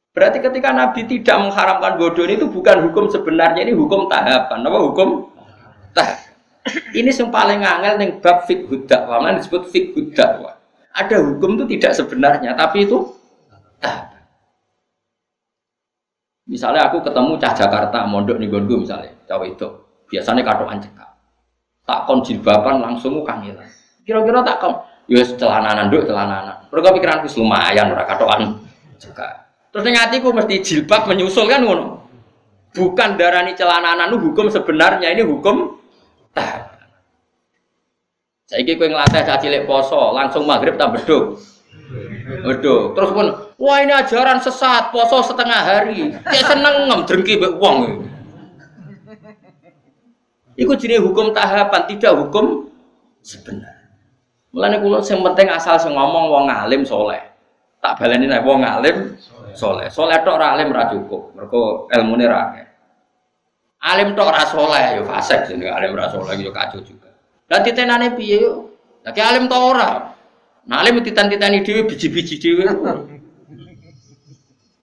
[SPEAKER 1] Berarti ketika Nabi tidak mengharamkan bodoni itu bukan hukum sebenarnya, ini hukum tahapan. Apa hukum? Tahap. Ini yang paling angel ning bab fiqh dakwah, disebut fiqh dakwah. Ada hukum itu tidak sebenarnya, tapi itu. Misalnya aku ketemu cah Jakarta, mondok nih gonku misalnya, cawe itu biasanya kado cekak. Tak kon jilbaban langsung kangilan. Kira-kira tak kon Ya celananan nduk celananan. Mergo pikiranku lumayan ora katokan juga. Terus ning atiku mesti jilbab menyusul kan ngono. Bukan darani celananan hukum sebenarnya ini hukum. Saiki kowe nglatih caci cilik poso, langsung maghrib tak beduk. Beduk. Terus pun, wah ini ajaran sesat, poso setengah hari. Dia seneng ngem drengki mbek wong. Iku jenis hukum tahapan, tidak hukum sebenar. Mulane kula sing penting asal sing ngomong wong alim soleh. Tak baleni nek wong alim soleh. Soleh tok ora alim ora cukup. Mergo ilmune ra. Alim tok ora soleh yo fasik jenenge alim ora soleh yo kacau juga. Lah titenane piye yo? Lah alim tok ora. Nah alim titan-titani dhewe biji-biji dhewe. [LAUGHS]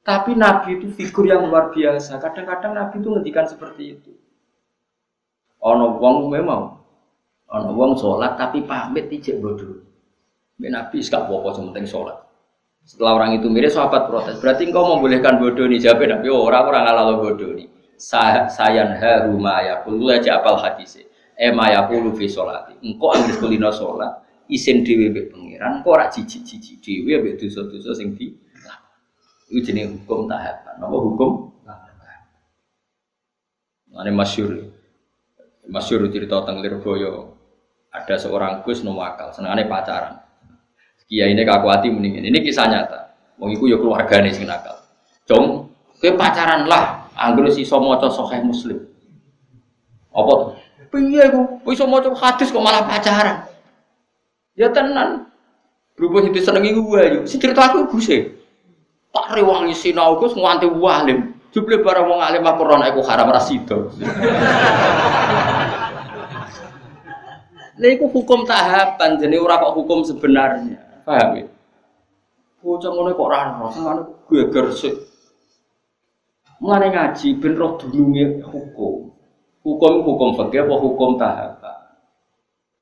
[SPEAKER 1] Tapi Nabi itu figur yang luar biasa. Kadang-kadang Nabi itu ngendikan seperti itu. Ono wong memang Ono wong sholat tapi pamit ijek bodoh. Nabi gak apa-apa penting sholat. Setelah orang itu mirip sahabat protes. Berarti engkau membolehkan bodoh nih jawab Nabi. Oh, orang orang ngalah bodoh nih. Sayan haruma ya kulu aja apal hadis. Eh maya kulu fi sholati. Engkau ambil kulino sholat. Isin dewi be pangeran. Engkau rak cici cici dewi be dosa dosa sing di. Itu jenis hukum tahapan. Apa hukum? Ini masyur. Masyur cerita tentang Lirboyo ada seorang Gus no akal, senengane pacaran. Kiai ini kakuati mendingin. Ini kisah nyata. Wong iku ya keluarga nih sing nakal. Cung, kowe pacaran lah, anggere sisa maca sahih Muslim. Apa? Piye iku? Iso maca hadis kok malah pacaran. Ya tenan. Berhubung itu seneng iku wae. Si cerita aku Guse. Tak rewangi sinau Gus nganti walim. Jumlah barang wong alim aku rono iku haram rasido. Lha iku hukum tahapan, jadi ora kok hukum sebenarnya. Paham ya? Bocah ngono kok ora ono, sangane geger sik. Mulane ngaji ben roh hukum. Hukum hukum fikih apa hukum tahapan?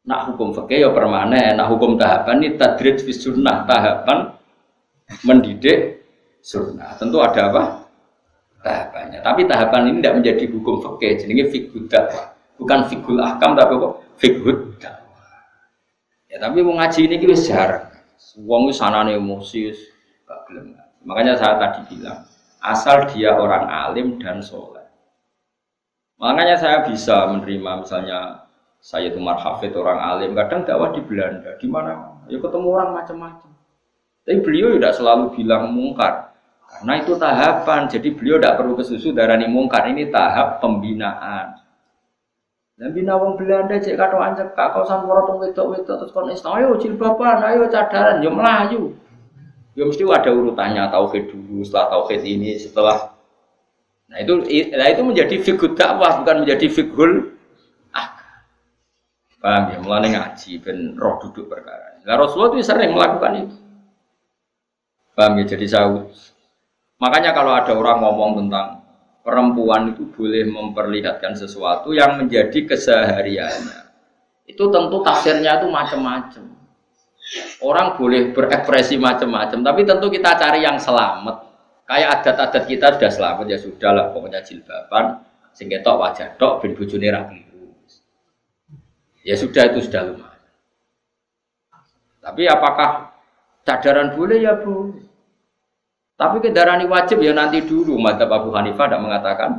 [SPEAKER 1] Nak hukum fikih ya permanen, nak hukum tahapan ini tadrid fi sunnah, tahapan mendidik sunnah. Tentu ada apa? Tahapannya. Tapi tahapan ini tidak menjadi hukum fikih, jenenge fikih dakwah. Bukan fikul ahkam tapi apa? Fikih Ya tapi mau ngaji ini kita jarang. Wong sana emosi gak gelem. Makanya saya tadi bilang, asal dia orang alim dan soleh. Makanya saya bisa menerima misalnya saya itu Hafid orang alim, kadang dakwah di Belanda, di mana? Ya ketemu orang macam-macam. Tapi beliau tidak selalu bilang mungkar, karena itu tahapan. Jadi beliau tidak perlu kesusu darani mungkar. Ini tahap pembinaan. Dan bina wong Belanda cek kado anjek kak kausan tong wedok-wedok terus kon Islam ayo ayo cadaran yo melayu. Yo mesti ada urutannya tauhid dulu setelah tauhid ini setelah Nah itu nah itu menjadi figur dakwah bukan menjadi figur ah. Paham ya? Mulai ngaji ben roh duduk perkara. Nah Rasulullah itu sering melakukan itu. Paham ya? Jadi saya Makanya kalau ada orang ngomong tentang perempuan itu boleh memperlihatkan sesuatu yang menjadi kesehariannya. Itu tentu tafsirnya itu macam-macam. Orang boleh berekspresi macam-macam, tapi tentu kita cari yang selamat. Kayak adat-adat kita sudah selamat ya sudah lah pokoknya jilbaban, sehingga tok wajah tok bin bujuni rapi. Ya sudah itu sudah lumayan. Tapi apakah cadaran boleh ya bu? Tapi kendaraan wajib ya nanti dulu. Mata Abu Hanifah tidak mengatakan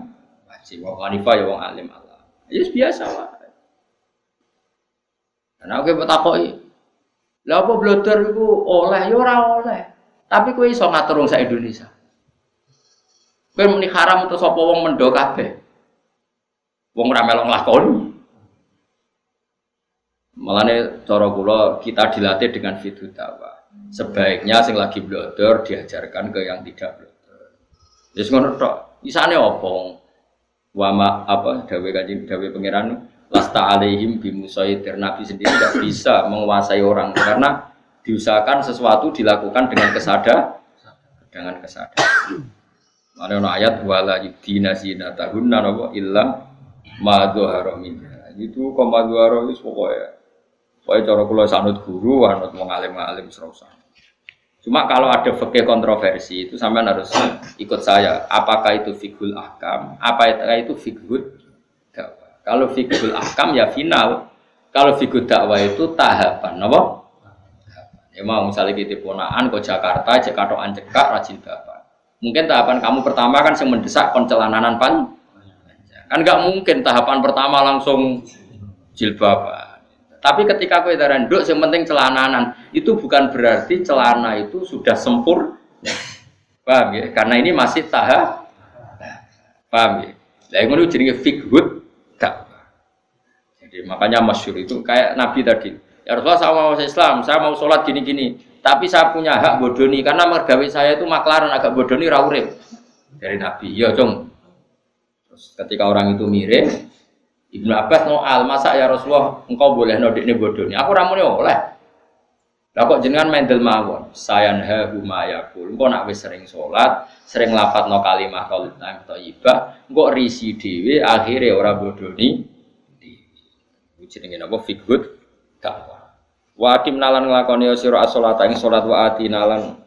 [SPEAKER 1] wajib. Abu Hanifah ya wong alim Allah. Ya biasa lah. Karena aku bertakoi. Lah apa bloder itu oleh ya ora oleh. Tapi kowe iso ngatur wong Indonesia. Kowe muni haram untuk sapa wong mendo kabeh. Wong ora melok nglakoni. Malane cara kula kita dilatih dengan fitu dakwah. Sebaiknya sing lagi blodor diajarkan ke yang tidak blodor. Wis ngono tok. Isane opo? Wama apa dawe kanjeng dawe pangeran lasta alaihim bimusaitir Nabi sendiri tidak bisa menguasai orang karena diusahakan sesuatu dilakukan dengan kesadar dengan kesadar. Mana no ayat wala yudina zinatahunna napa illa ma dhahara Itu koma dhahara wis pokoknya Pokoknya cara kula sanut guru, anut mau ngalim-ngalim serasa. Cuma kalau ada fakir kontroversi itu sampean harus ikut saya. Apakah itu fikul ahkam? Apa itu dakwah? Kalau fikul ahkam ya final. Kalau fikul dakwah itu tahapan, apa? Ya mau misalnya kita ponaan ke Jakarta, Jakarta cekak rajin bapak. Mungkin tahapan kamu pertama kan yang mendesak koncelananan pan. Kan nggak mungkin tahapan pertama langsung jilbaban. Tapi ketika kue darah duk, yang penting celananan itu bukan berarti celana itu sudah sempur. Paham ya? Karena ini masih tahap. Paham ya? Yang itu jadi fikhud. Jadi makanya masyur itu kayak Nabi tadi. Ya Rasulullah saya mau Islam, saya mau sholat gini-gini. Tapi saya punya hak bodoni karena mergawe saya itu maklaran agak bodoni rawurim dari Nabi. Ya dong. Terus ketika orang itu mirip, Ibnu Abbas al masa ya Rasulullah engkau boleh nodik ini bodoni. Aku ramune oleh. Lah kok jenengan mendel mawon. Sayan ha humayakul. Engkau nak wis sering sholat, sering no kalimah thayyibah, engkau risi dhewe akhirnya ora bodoni. Jenenge napa fikhud dakwah. Wa akim nalan nglakoni sira as-sholata ing salat wa ati nalan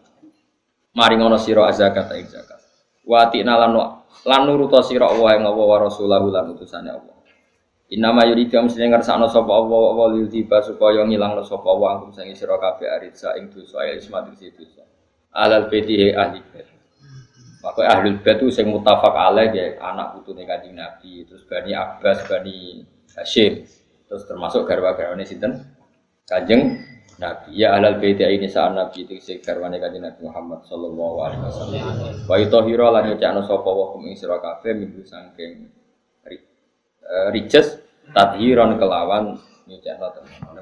[SPEAKER 1] maringono sira zakat ing zakat. Wa ati nalan lan nuruta sira Allah ing Allah wa rasulahu lan utusane Allah. Inama yuridu mesti ngersakno sapa Allah wa liyutiba supaya ngilangno sapa Allah angkum sing sira kabeh aritsa ing dosa ismat dosa. Alal beti ahli bait. Maka ahli bait itu sing mutafak alaih ya anak putune Kanjeng Nabi, terus Bani Abbas, Bani Hashim, terus termasuk garwa-garwane sinten? Kanjeng Nabi ya alal baiti ini saat Nabi itu sing garwane Kanjeng Nabi Muhammad sallallahu alaihi wasallam. Wa itahira lan nyecakno sapa wa kum ing sira kabeh minggu saking rijes tadhiran kelawan nyecakno temen